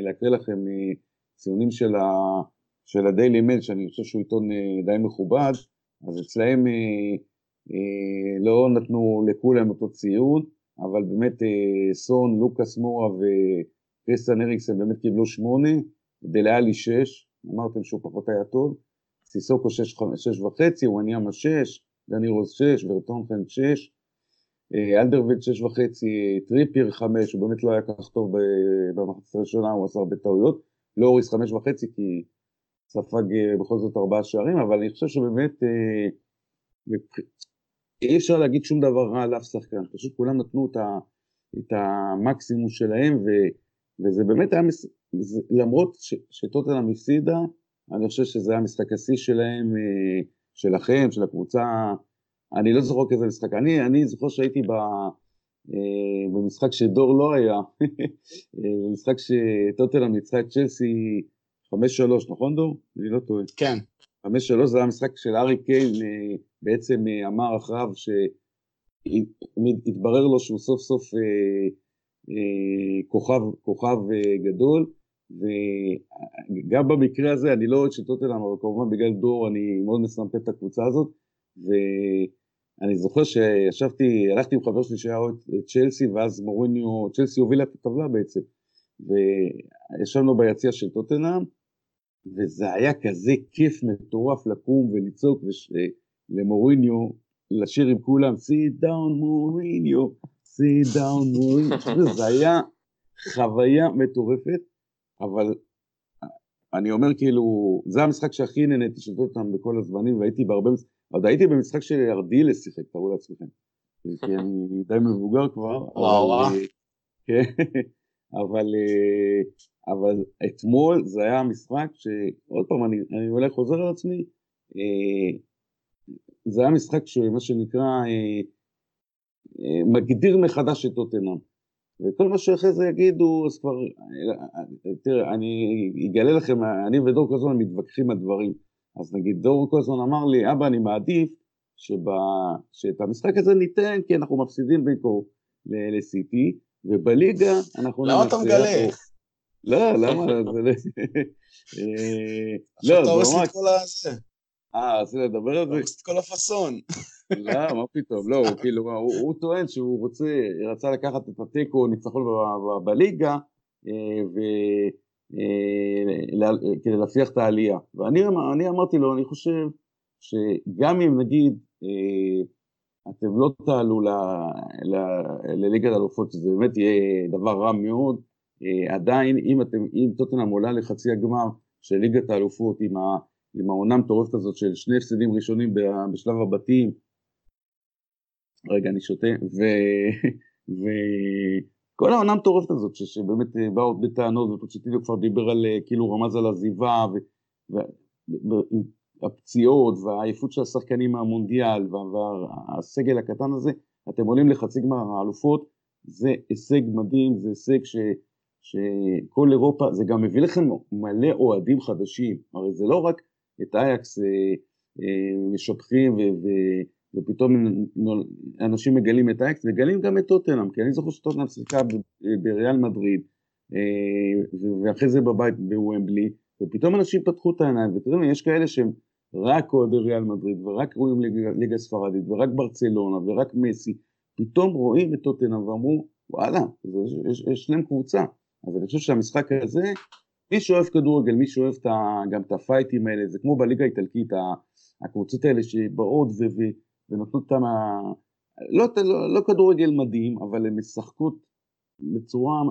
להקריא לכם ציונים של, ה, של הדיילי מייל, שאני חושב שהוא עיתון אה, די מכובד, אז אצלהם אה, אה, לא נתנו לכולם אותו ציון, אבל באמת אה, סון, לוקאס מורה וקריסטן אריקסן באמת קיבלו שמונה, דליאלי שש, אמרתם שהוא פחות היה טוב, סיסוקו שש, שש וחצי, וואניאמה שש, דני רוז שש, ורטונכן שש, אה, אלדרוויירלד שש וחצי, טריפייר חמש, הוא באמת לא היה כך טוב במחצת הראשונה, הוא עשה הרבה טעויות, לוריס חמש וחצי כי ספג אה, בכל זאת ארבעה שערים, אבל אני חושב שבאמת אה, אי אפשר להגיד שום דבר רע על אף שחקן, פשוט כולם נתנו את, ה, את המקסימום שלהם, ו, וזה באמת היה, מס, זה, למרות שטוטנאם הפסידה, אני חושב שזה היה משחק השיא שלהם, שלכם, של הקבוצה, אני לא זוכר כזה משחק, אני, אני זוכר שהייתי ב... אה, במשחק שדור לא היה, אה, במשחק שטוטלם ניצחה את צ'לסי 5-3, נכון דור? אני לא טועה.
כן.
5-3 זה היה משחק של ארי קיין, אה, בעצם אמר אחריו שהתברר לו שהוא סוף סוף כוכב, כוכב גדול, וגם במקרה הזה אני לא אוהד של טוטלם, אבל כמובן בגלל דור אני מאוד מסמפת את הקבוצה הזאת, ו... אני זוכר שישבתי, הלכתי עם חבר שלי שהיה אוהד צ'לסי, ואז מוריניו, צ'לסי הובילה את הטבלה בעצם, וישבנו ביציע של טוטנאם, וזה היה כזה כיף מטורף לקום ולצעוק וש... למוריניו, לשיר עם כולם, sit down מוריניו, sit down מוריניו, זה היה חוויה מטורפת, אבל אני אומר כאילו, זה המשחק שהכי נהניתי של טוטנאם בכל הזמנים, והייתי בהרבה... עוד הייתי במשחק שארדילס שיחק, תראו לעצמכם. כי אני די מבוגר כבר.
וואו.
כן, אבל, אבל אתמול זה היה משחק שעוד פעם, אני, אני אולי חוזר על עצמי, אה, זה היה משחק שמה שנקרא אה, מגדיר מחדש את טוטנאם. וכל מה שאחרי זה יגידו, אז כבר, תראה, אני אגלה לכם, אני ודור כל הזמן מתווכחים על דברים. אז נגיד דור כל הזמן אמר לי, אבא אני מעדיף שבא, שאת המשחק הזה ניתן כי אנחנו מפסידים בעיקר לסיטי, ובליגה אנחנו
למה אתה מגלה?
לא, למה? זה לא...
אתה הורס לי את כל הזה.
אה, רצית לדבר על זה?
הורס את כל הפאסון.
לא, מה פתאום, לא, הוא כאילו, הוא טוען שהוא רוצה, רצה לקחת את התיקו, ניצחון בליגה, אה, אה, כדי להפריח את העלייה. ואני אמרתי לו, אני חושב שגם אם נגיד אה, אתם לא תעלו לליגת האלופות, שזה באמת יהיה דבר רע מאוד, עדיין אם אתם, אם טוטנאם עולה לחצי הגמר של ליגת האלופות עם, עם העונה המטורפת הזאת של שני הפסדים ראשונים בשלב הבתים, רגע אני שותה, ו, ו, כל העונה המטורפת הזאת, ש, שבאמת אה, באו בטענות, ופוצ'טינו כבר דיבר על, אה, כאילו רמז על עזיבה, והפציעות, והעייפות של השחקנים מהמונדיאל, והסגל הקטן הזה, אתם עולים לחצי גמר האלופות, זה הישג מדהים, זה הישג ש, שכל אירופה, זה גם מביא לכם מלא אוהדים חדשים, הרי זה לא רק את אייקס אה, אה, משבחים ו... ו ופתאום אנשים מגלים את האקס, מגלים גם את טוטנאם, כי אני זוכר שטוטנאם שיחקה בריאל מדריד, אה, ואחרי זה בבית בוומבלי, ופתאום אנשים פתחו את העיניים, ותראו, יש כאלה שהם רק אוהדי ריאל מדריד, ורק רואים ליגה, ליגה ספרדית, ורק ברצלונה, ורק מסי, פתאום רואים את טוטנאם ואמרו, וואלה, יש להם קבוצה. אז אני חושב שהמשחק הזה, מי שאוהב כדורגל, מי שאוהב גם את הפייטים האלה, זה כמו בליגה האיטלקית, הקבוצות האלה שבאות ו... ונותנות אותם, לא, לא, לא כדורגל מדהים, אבל הן משחקות בצורה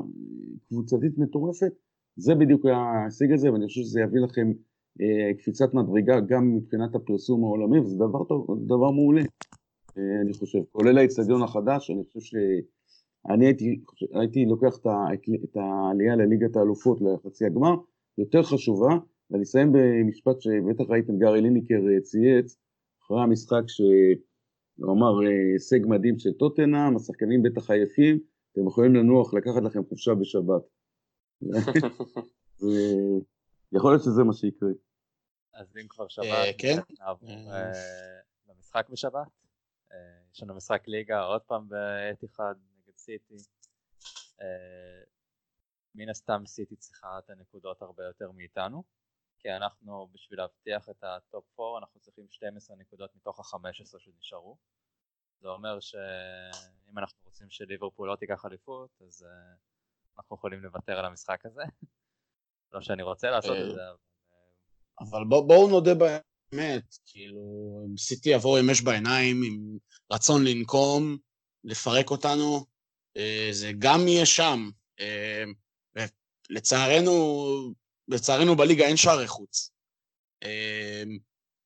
קבוצתית מטורפת, זה בדיוק ההישג הזה, ואני חושב שזה יביא לכם אה, קפיצת מדרגה גם מבחינת הפרסום העולמי, וזה דבר, טוב, דבר מעולה, אה, אני חושב, כולל האצטדיון החדש, אני חושב שאני הייתי, הייתי לוקח את, ה, את העלייה לליגת האלופות לחצי הגמר, יותר חשובה, ואני אסיים במשפט שבטח ראיתם גארי ליניקר צייץ, אחרי המשחק ש... הוא אמר, הישג מדהים של טוטנאם, השחקנים בטח עייפים, אתם יכולים לנוח, לקחת לכם חופשה בשבת. יכול להיות שזה מה שיקרה.
אז אם כבר שבת,
כן.
נעבור למשחק בשבת. יש לנו משחק ליגה עוד פעם באיתיחאד נגד סיטי. מן הסתם סיטי צריכה את הנקודות הרבה יותר מאיתנו, כי אנחנו בשביל להבטיח את ה top 4 אנחנו צריכים 12 נקודות מתוך ה-15 שנשארו. זה אומר שאם אנחנו רוצים שליברפול לא תיקח אליפות, אז uh, אנחנו יכולים לוותר על המשחק הזה. לא שאני רוצה לעשות את זה, אבל...
אבל בוא, בואו נודה באמת, כאילו, סיטי יבואו עם אש בעיניים, עם רצון לנקום, לפרק אותנו, אה, זה גם יהיה שם. אה, לצערנו, לצערנו בליגה אין שערי חוץ.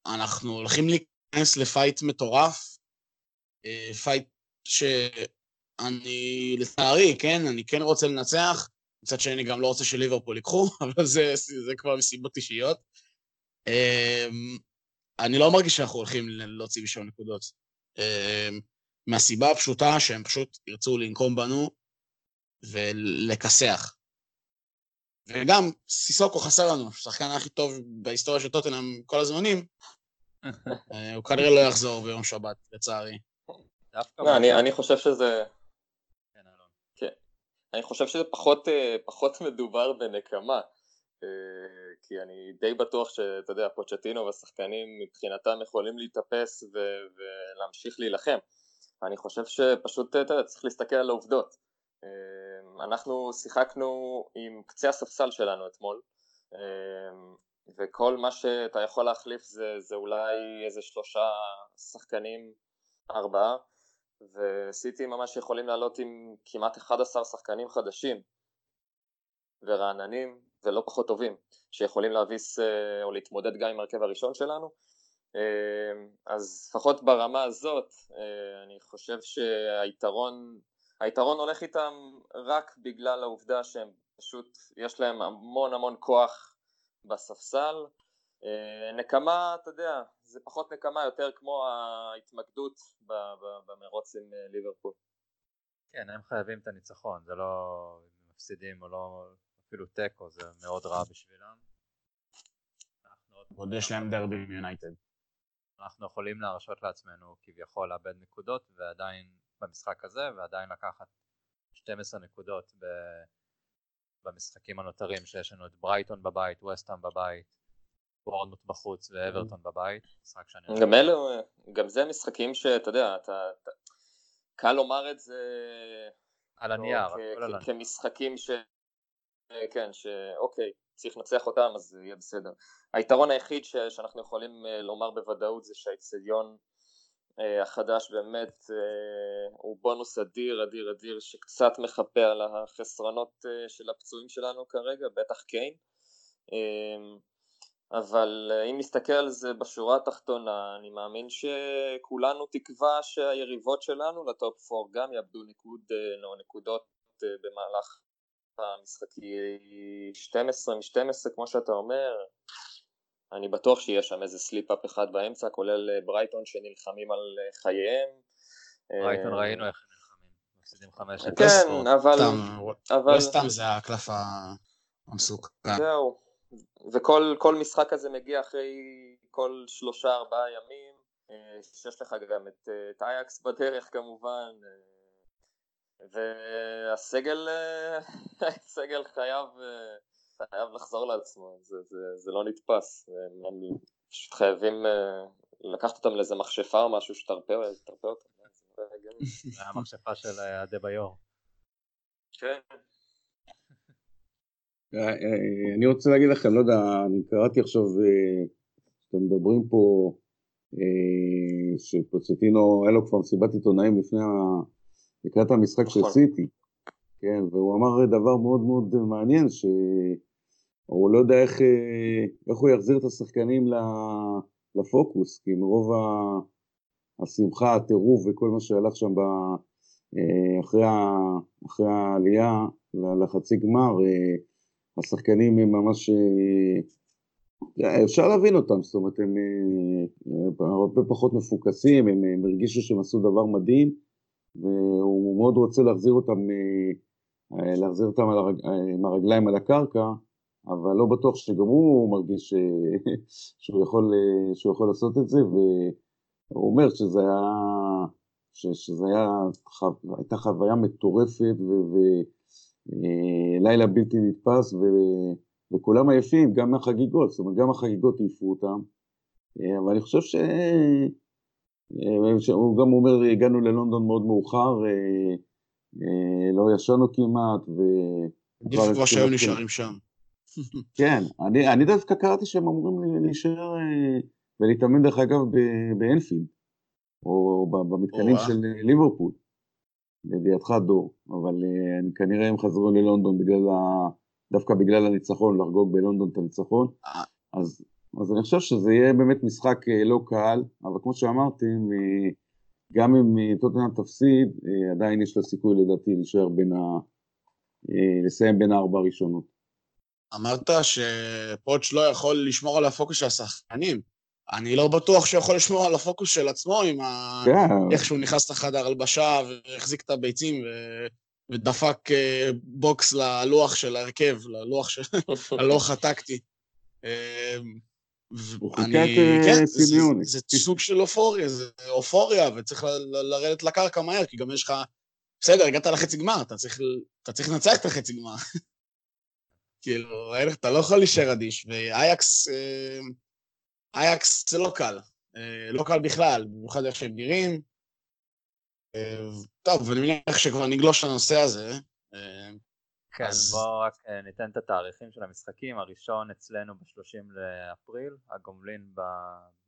אנחנו הולכים להיכנס ל fight מטורף, fight שאני, לצערי, כן, אני כן רוצה לנצח, מצד שני גם לא רוצה שליברפול ייקחו, אבל זה, זה כבר מסיבות אישיות. אני לא מרגיש שאנחנו הולכים להוציא משם נקודות. מהסיבה הפשוטה שהם פשוט ירצו לנקום בנו ולכסח. וגם סיסוקו חסר לנו, השחקן הכי טוב בהיסטוריה של טוטנאם כל הזמנים, הוא כנראה לא יחזור ביום שבת, לצערי.
לא, אני, אני חושב שזה... כן, כן. אני חושב שזה פחות, אה, פחות מדובר בנקמה. אה, כי אני די בטוח שאתה יודע, פוצ'טינו והשחקנים מבחינתם יכולים להתאפס ו- ולהמשיך להילחם. אני חושב שפשוט, אתה יודע, צריך להסתכל על העובדות. אנחנו שיחקנו עם קצה הספסל שלנו אתמול, וכל מה שאתה יכול להחליף זה, זה אולי איזה שלושה שחקנים, ארבעה, וסיטי ממש יכולים לעלות עם כמעט 11 שחקנים חדשים ורעננים ולא פחות טובים שיכולים להביס אה, או להתמודד גם עם הרכב הראשון שלנו. אה, אז לפחות ברמה הזאת אה, אני חושב שהיתרון היתרון הולך איתם רק בגלל העובדה שהם פשוט יש להם המון המון כוח בספסל נקמה, אתה יודע, זה פחות נקמה, יותר כמו ההתמקדות במרוץ עם אה, ליברפול.
כן, הם חייבים את הניצחון, זה לא אם מפסידים או לא, אפילו תיקו זה מאוד רע בשבילם.
עוד יש להם דרבי עם יונייטד.
אנחנו יכולים להרשות לעצמנו כביכול לאבד נקודות ועדיין במשחק הזה ועדיין לקחת 12 נקודות במשחקים הנותרים שיש לנו את ברייטון בבית, וסטהאם בבית, בורנמוט בחוץ ואברטון mm. בבית, משחק שאני...
גם אלו, גם זה משחקים שאתה יודע, אתה, אתה, קל לומר את זה...
על הנייר, הכל על הנייר.
כמשחקים ש... כן, שאוקיי, צריך לנצח אותם אז זה יהיה בסדר. היתרון היחיד ש... שאנחנו יכולים אה, לומר בוודאות זה שהאיצטדיון החדש באמת אה, הוא בונוס אדיר אדיר אדיר שקצת מחפה על החסרונות של הפצועים שלנו כרגע, בטח קיין. אבל אה, אם נסתכל על זה בשורה התחתונה, אני מאמין שכולנו תקווה שהיריבות שלנו לטופ 4 גם יאבדו נקוד, לא, נקודות אה, במהלך המשחקי 12 מ-12 כמו שאתה אומר, אני בטוח שיהיה שם איזה slip-up אחד באמצע, כולל ברייטון שנלחמים על חייהם.
ברייטון ראינו איך נלחמים, מפסידים חמש.
כן, אבל...
אבל... לא סתם זה הקלף המסוכן.
זהו. וכל משחק כזה מגיע אחרי כל שלושה ארבעה ימים, אה, שיש לך גם את, אה, את אייאקס בדרך כמובן, אה, והסגל הסגל חייב, חייב לחזור לעצמו, זה, זה, זה לא נתפס, הם פשוט חייבים לקחת אותם לאיזה מכשפה או משהו שתרפה אותם.
זה המכשפה של אדה ביור.
כן.
אה, אה, אני רוצה להגיד לכם, לא יודע, אני קראתי עכשיו, אה, שאתם מדברים פה, שפוצטינו, היה לו כבר מסיבת עיתונאים לפני, לקראת המשחק של נכון. סיטי, כן, והוא אמר דבר מאוד מאוד מעניין, שהוא לא יודע איך, איך הוא יחזיר את השחקנים לפוקוס, כי מרוב השמחה, הטירוף וכל מה שהלך שם אחרי, אחרי העלייה לחצי גמר, השחקנים הם ממש, אפשר להבין אותם, זאת אומרת, הם אה, הרבה פחות מפוקסים, הם, הם הרגישו שהם עשו דבר מדהים, והוא מאוד רוצה להחזיר אותם, אה, להחזיר אותם על הרגליים על הקרקע, אבל לא בטוח שגם הוא מרגיש שהוא יכול, שהוא יכול לעשות את זה, והוא אומר שזה היה, שזה היה, הייתה חוויה מטורפת ולילה בלתי נתפס, ו... וכולם עייפים, גם מהחגיגות, זאת אומרת, גם החגיגות העיפו אותם, אה, אבל אני חושב ש... אה, הוא גם אומר, הגענו ללונדון מאוד מאוחר, אה, לא ישנו כמעט, ו...
עדיף כבר שהיו נשארים שם.
כן, אני, אני דווקא קראתי שהם אמורים להישאר ולהתאמן דרך אגב באנפילד, או במתקנים של ליברפול, לידיעתך דור, אבל כנראה הם חזרו ללונדון בגלל ה... דווקא בגלל הניצחון, לחגוג בלונדון את הניצחון. אה. אז, אז אני חושב שזה יהיה באמת משחק אה, לא קל, אבל כמו שאמרתי, גם אם טוטנאם תפסיד, אה, עדיין יש לה סיכוי לדעתי להישאר בין ה... לסיים בין הארבע הראשונות.
אמרת שפוטש לא יכול לשמור על הפוקוס של השחקנים. אני לא בטוח שהוא יכול לשמור על הפוקוס של עצמו עם ה... Yeah. כן. איך שהוא נכנס לחדר הלבשה והחזיק את הביצים ו... ודפק אה, בוקס ללוח של ההרכב, ללוח, של... ללוח הטקטי.
אמ, אני, כן,
זה, זה סוג של אופוריה, זה אופוריה, וצריך לרדת לקרקע מהר, כי גם יש לך... בסדר, הגעת לחצי גמר, אתה צריך, אתה צריך לנצח את החצי גמר. כאילו, אתה לא יכול להישאר אדיש, ואייאקס, אמ, אייאקס זה לא קל. אה, לא קל בכלל, במיוחד איך שהם נראים. טוב, ואני מניח שכבר נגלוש לנושא הזה.
כן, אז... בואו רק אה, ניתן את התאריכים של המשחקים. הראשון אצלנו ב-30 לאפריל, הגומלין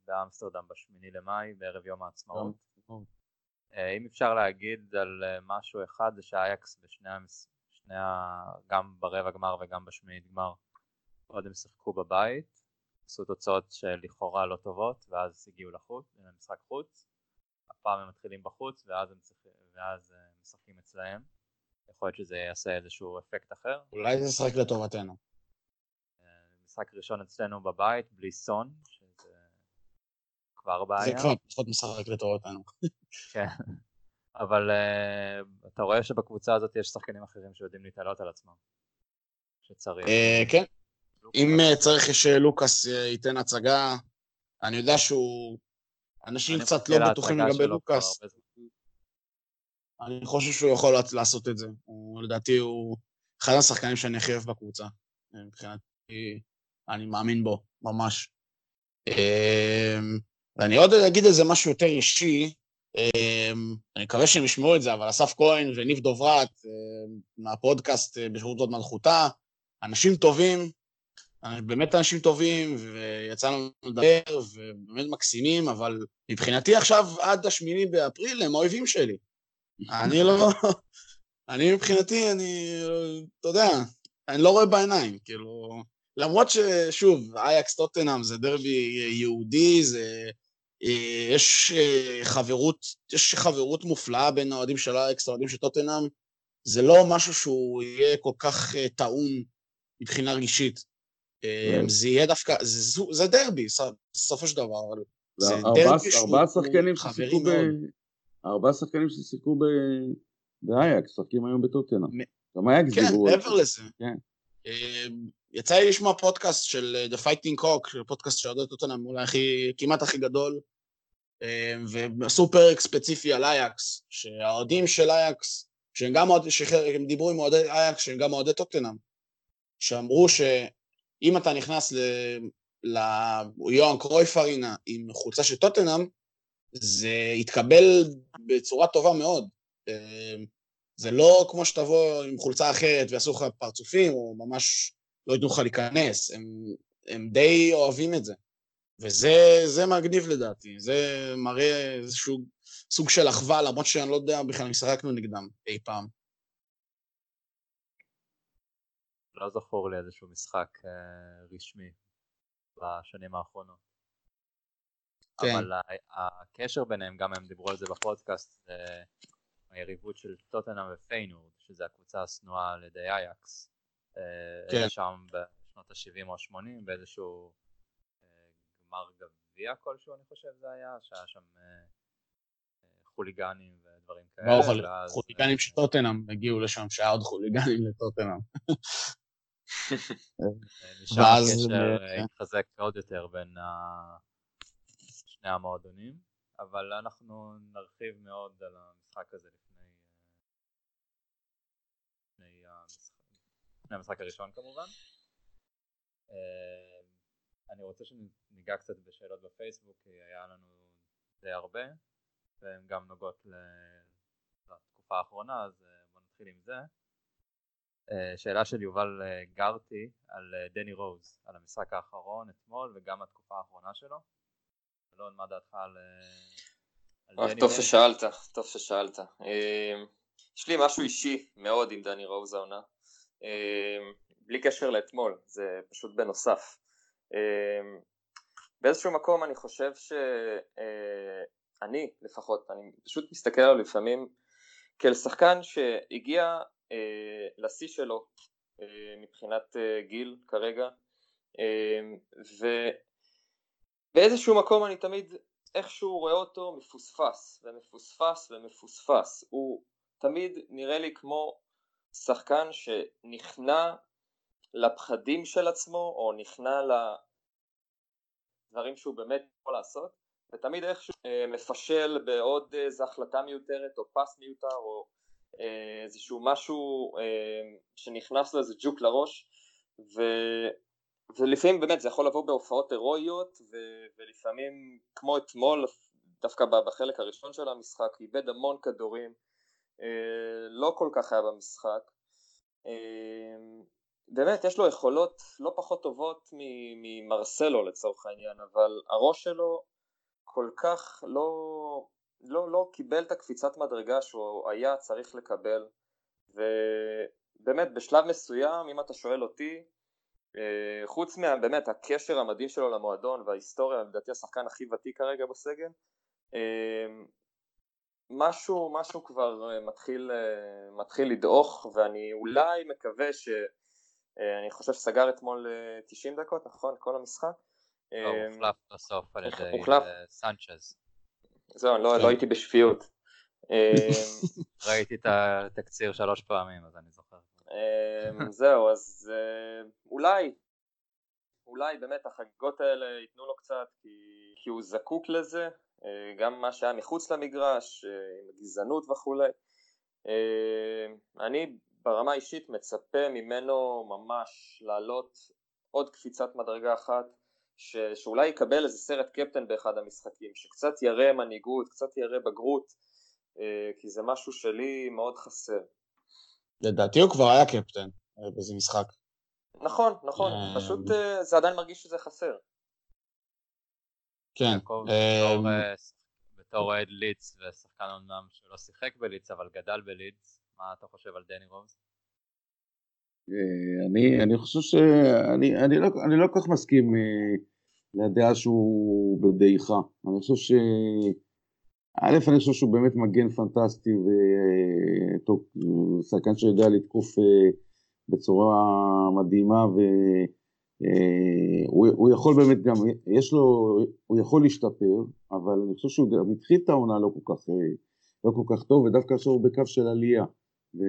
באמסטרדם ב-8 למאי, בערב יום העצמאות. אה, אם אפשר להגיד על אה, משהו אחד, זה שהאייקס בשני. שני ה... גם ברבע גמר וגם בשמינית גמר, קודם שיחקו בבית, עשו תוצאות שלכאורה לא טובות, ואז הגיעו לחוץ, למשחק חוץ. הפעם הם מתחילים בחוץ ואז הם צריכים, ואז הם משחקים אצלהם. יכול להיות שזה יעשה איזשהו אפקט אחר.
אולי זה ישחק לטובתנו.
אה, משחק ראשון אצלנו בבית, בלי סון, שזה כבר בעיה.
זה כבר פחות משחק לטובתנו.
כן, אבל uh, אתה רואה שבקבוצה הזאת יש שחקנים אחרים שיודעים להתעלות על עצמם. שצריך.
Uh, כן, אם צריך שלוקאס ייתן הצגה, אני יודע שהוא אנשים קצת לא בטוחים לגבי לוקאס. אני חושב שהוא יכול לעשות את זה. הוא, לדעתי הוא אחד השחקנים שאני הכי אוהב בקבוצה. מבחינתי, אני מאמין בו, ממש. ואני עוד אגיד איזה משהו יותר אישי, אני מקווה שהם ישמעו את זה, אבל אסף כהן וניב דוברת אמ, מהפודקאסט אה, בשירות עוד מלכותה, אנשים טובים, באמת אנשים טובים, ויצא לנו לדבר, ובאמת מקסימים, אבל מבחינתי עכשיו, עד השמיני באפריל, הם האויבים שלי. אני לא... אני מבחינתי, אני... אתה יודע, אני לא רואה בעיניים, כאילו... למרות ששוב, אייקס טוטנאם זה דרבי יהודי, זה... יש חברות, יש חברות מופלאה בין האוהדים של אייקס לאוהדים של טוטנאם, זה לא משהו שהוא יהיה כל כך טעון מבחינה רגשית. כן. זה יהיה דווקא, זה דרבי, בסופו של דבר,
זה דרבי ארבעה שחקנים ששיחקו ב... ארבעה שחקנים ששיחקו באייקס, משחקים היום בטוטנה. גם אייקס
כן, דיברו. כן, מעבר לזה. יצא לי לשמוע פודקאסט של אה, The Fighting Cock, פודקאסט של אוהדי טוטנה, אולי הכי, כמעט הכי גדול, ועשו פרק ספציפי על אייקס, שהאוהדים של אייקס, שהם גם אוהדים, שהם דיברו עם אוהדי אייקס, שהם גם אוהדי טוטנאם, שאמרו ש... אם אתה נכנס ליוהאן קרויף ארינה עם חולצה של טוטנאם, זה יתקבל בצורה טובה מאוד. אמ, זה לא כמו שתבוא עם חולצה אחרת ויעשו לך פרצופים, או ממש לא ייתנו לך להיכנס, הם, הם די אוהבים את זה. וזה מגניב לדעתי, זה מראה איזשהו סוג של אחווה, למרות שאני לא יודע בכלל אם שיחקנו נגדם אי פעם.
לא זכור לי איזשהו משחק אה, רשמי בשנים האחרונות. כן. אבל הקשר ביניהם, גם הם דיברו על זה בפודקאסט, זה היריבות של טוטנאם ופיינורד, שזה הקבוצה השנואה על ידי אייקס. אה, כן. שם בשנות ה-70 או ה-80 באיזשהו גמר גביע כלשהו אני חושב זה היה, שהיה שם חוליגנים ודברים כאלה.
ברור, חוליגנים של טוטנאם הגיעו לשם, שהיה עוד חוליגנים לטוטנאם.
משם הקשר התחזק עוד יותר בין שני המועדונים, אבל אנחנו נרחיב מאוד על המשחק הזה לפני המשחק הראשון כמובן. אני רוצה שניגע קצת בשאלות בפייסבוק, כי היה לנו די הרבה, והן גם נוגעות לתקופה האחרונה, אז בואו נתחיל עם זה. שאלה של יובל גרטי על דני רוז, על המשחק האחרון אתמול וגם התקופה האחרונה שלו. אלון, מה דעתך על,
על דני טוב רוז? ששאלת, טוב ששאלת. יש לי משהו אישי מאוד עם דני רוז העונה. בלי קשר לאתמול, זה פשוט בנוסף. באיזשהו מקום אני חושב שאני לפחות, אני פשוט מסתכל עליו לפעמים כאל שחקן שהגיע אה, לשיא שלו אה, מבחינת אה, גיל כרגע. ובאיזשהו מקום אני תמיד איכשהו רואה אותו מפוספס ומפוספס ומפוספס. הוא תמיד נראה לי כמו שחקן שנכנע לפחדים של עצמו או נכנע לדברים שהוא באמת יכול לעשות ותמיד איכשהו מפשל בעוד איזו החלטה מיותרת או פס מיותר או איזשהו משהו אה, שנכנס לו איזה ג'וק לראש ו... ולפעמים באמת זה יכול לבוא בהופעות הירואיות ו... ולפעמים כמו אתמול דווקא בחלק הראשון של המשחק איבד המון כדורים אה, לא כל כך היה במשחק אה, באמת יש לו יכולות לא פחות טובות ממרסלו לצורך העניין אבל הראש שלו כל כך לא, לא, לא קיבל את הקפיצת מדרגה שהוא היה צריך לקבל. ובאמת בשלב מסוים אם אתה שואל אותי אה, חוץ מבאמת הקשר המדהים שלו למועדון וההיסטוריה לדעתי השחקן הכי ותיק כרגע בסגל אה, משהו, משהו כבר אה, מתחיל, מתחיל לדעוך ואני אולי מקווה ש... אני חושב שסגר אתמול 90 דקות, נכון? כל המשחק?
לא, הוא הוחלף בסוף על ידי סנצ'ז.
זהו, לא, לא הייתי בשפיות.
ראיתי את התקציר שלוש פעמים, אז אני זוכר.
זהו, אז אה, אולי, אולי באמת החגיגות האלה ייתנו לו קצת, כי, הוא זקוק לזה, אה, גם מה שהיה מחוץ למגרש, אה, עם הגזענות וכולי. אני ברמה האישית מצפה ממנו ממש לעלות עוד קפיצת מדרגה אחת ש, שאולי יקבל איזה סרט קפטן באחד המשחקים, שקצת יראה מנהיגות, קצת יראה בגרות, אה, כי זה משהו שלי מאוד חסר.
לדעתי הוא כבר היה קפטן אה, באיזה משחק.
נכון, נכון, אה, פשוט זה עדיין מרגיש שזה חסר.
כן.
בתור אוהד לידס ושחקן אמנם שלא שיחק בלידס אבל גדל בלידס, מה אתה חושב על דני רוז?
אני, אני חושב שאני אני לא, אני לא כל כך מסכים אה, לדעה שהוא בדעיכה. אני חושב ש... א', אני חושב שהוא באמת מגן פנטסטי ושחקן שיודע לתקוף אה, בצורה מדהימה והוא אה, יכול באמת גם, יש לו, הוא יכול להשתפר, אבל אני חושב שהוא גם התחיל את העונה לא כל כך, לא כל כך טוב ודווקא עכשיו הוא בקו של עלייה. ו...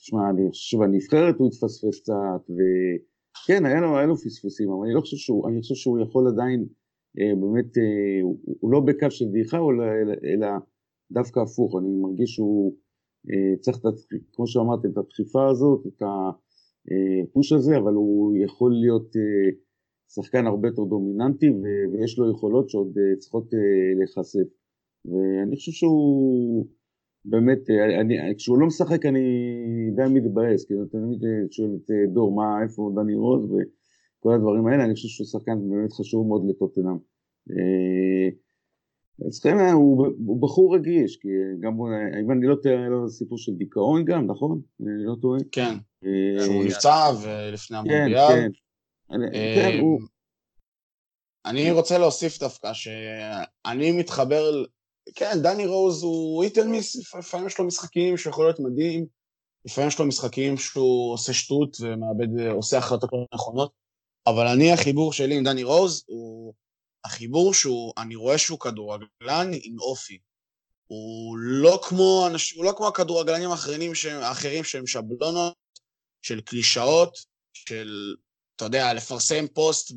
תשמע, אני חושב שבנבחרת הוא התפספס קצת, וכן, היה לו, היה לו פספוסים, אבל אני לא חושב שהוא, אני חושב שהוא יכול עדיין, אה, באמת, אה, הוא, הוא לא בקו של דעיכה, אלא, אלא דווקא הפוך, אני מרגיש שהוא אה, צריך, את, כמו שאמרתי, את הדחיפה הזאת, את הפוש הזה, אבל הוא יכול להיות שחקן הרבה יותר דומיננטי, ויש לו יכולות שעוד צריכות להיחשף. ואני חושב שהוא... באמת, אה, אני, כשהוא לא משחק אני די מתבאס, כאילו תמיד אה, שואל את אה, דור מה, איפה דני רוז וכל הדברים האלה, אני חושב שהוא שחקן באמת חשוב מאוד לטוטנאם. אצלכם הוא, הוא בחור רגיש, כי גם, אם אני לא טועה, היה לו סיפור של דיכאון גם, נכון? אני לא טועה?
כן, הוא נפצע ולפני כן, המונדיאל. כן, כן. אני רוצה להוסיף דווקא שאני מתחבר כן, דני רוז הוא איטל מיס, לפעמים יש לו משחקים שיכול להיות מדהים, לפעמים יש לו משחקים שהוא עושה שטות ומאבד, עושה החלטות לא נכונות. אבל אני, החיבור שלי עם דני רוז הוא החיבור שהוא, אני רואה שהוא כדורגלן עם אופי. הוא לא כמו, הוא לא כמו הכדורגלנים האחרים שהם, האחרים שהם שבלונות, של קלישאות, של, אתה יודע, לפרסם פוסט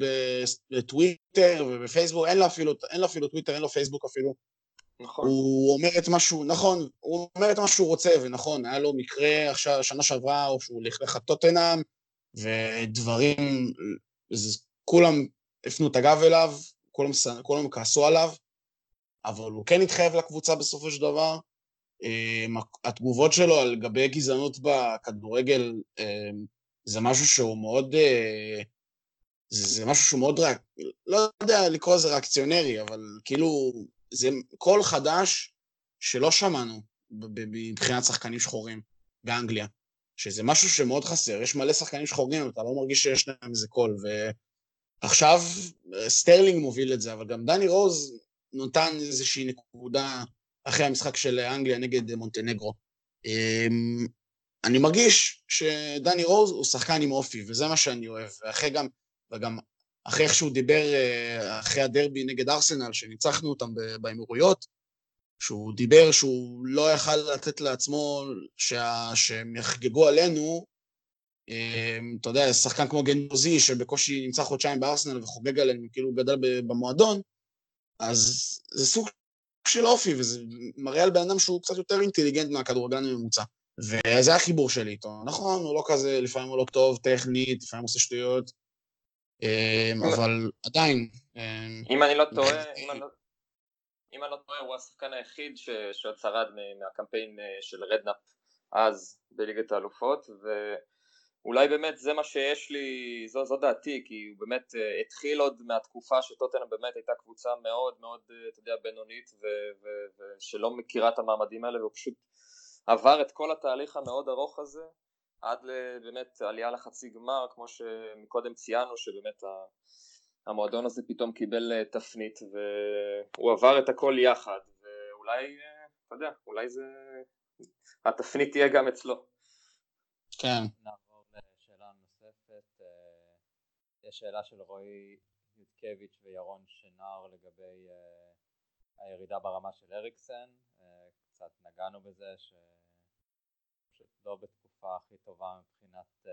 בטוויטר ובפייסבוק, אין לו אפילו, אין לו אפילו טוויטר, אין לו פייסבוק אפילו. נכון. הוא אומר את מה שהוא, נכון, הוא אומר את מה שהוא רוצה, ונכון, היה לו מקרה עכשיו, שנה שעברה, או שהוא לכלך טוטנאם, ודברים, כולם הפנו את הגב אליו, כולם, כולם כעסו עליו, אבל הוא כן התחייב לקבוצה בסופו של דבר. אמ, התגובות שלו על גבי גזענות בכדורגל אמ, זה משהו שהוא מאוד... אה, זה, זה משהו שהוא מאוד, רק, לא יודע לקרוא לזה ריאקציונרי, אבל כאילו, זה קול חדש שלא שמענו מבחינת שחקנים שחורים באנגליה, שזה משהו שמאוד חסר. יש מלא שחקנים שחורים, אתה לא מרגיש שיש להם איזה קול, ועכשיו סטרלינג מוביל את זה, אבל גם דני רוז נותן איזושהי נקודה אחרי המשחק של אנגליה נגד מונטנגרו. אמ, אני מרגיש שדני רוז הוא שחקן עם אופי, וזה מה שאני אוהב. ואחרי גם, וגם אחרי איך שהוא דיבר, אה, אחרי הדרבי נגד ארסנל, שניצחנו אותם באמירויות, שהוא דיבר שהוא לא יכל לתת לעצמו שה, שהם יחגגו עלינו, אמ, אתה יודע, שחקן כמו גנוזי, שבקושי נמצא חודשיים בארסנל וחוגג עלינו, כאילו הוא גדל במועדון, אז זה סוג של אופי, וזה מראה על בן אדם שהוא קצת יותר אינטליגנט מהכדורגלן הממוצע. וזה החיבור שלי איתו. נכון, הוא לא כזה, לפעמים הוא לא טוב טכנית, לפעמים הוא עושה שטויות, אבל עדיין...
אמ, אם אני לא טועה, לא- אם אני לא טועה, הוא השחקן היחיד שעוד שרד מהקמפיין אה, של רדנאפ אז בליגת האלופות, אולי באמת זה מה שיש לי, זו, זו דעתי, כי הוא באמת uh, התחיל עוד מהתקופה שטוטנאם באמת הייתה קבוצה מאוד מאוד, uh, אתה יודע, בינונית ושלא מכירה את המעמדים האלה והוא פשוט עבר את כל התהליך המאוד ארוך הזה עד באמת עלייה לחצי גמר, כמו שמקודם ציינו שבאמת המועדון הזה פתאום קיבל uh, תפנית והוא עבר את הכל יחד ואולי, uh, אתה יודע, אולי זה, התפנית תהיה גם אצלו.
כן.
יש שאלה של רועי יודקביץ' וירון שנר לגבי הירידה ברמה של אריקסן, קצת נגענו בזה שפשוט לא בתקופה הכי טובה מבחינת, uh,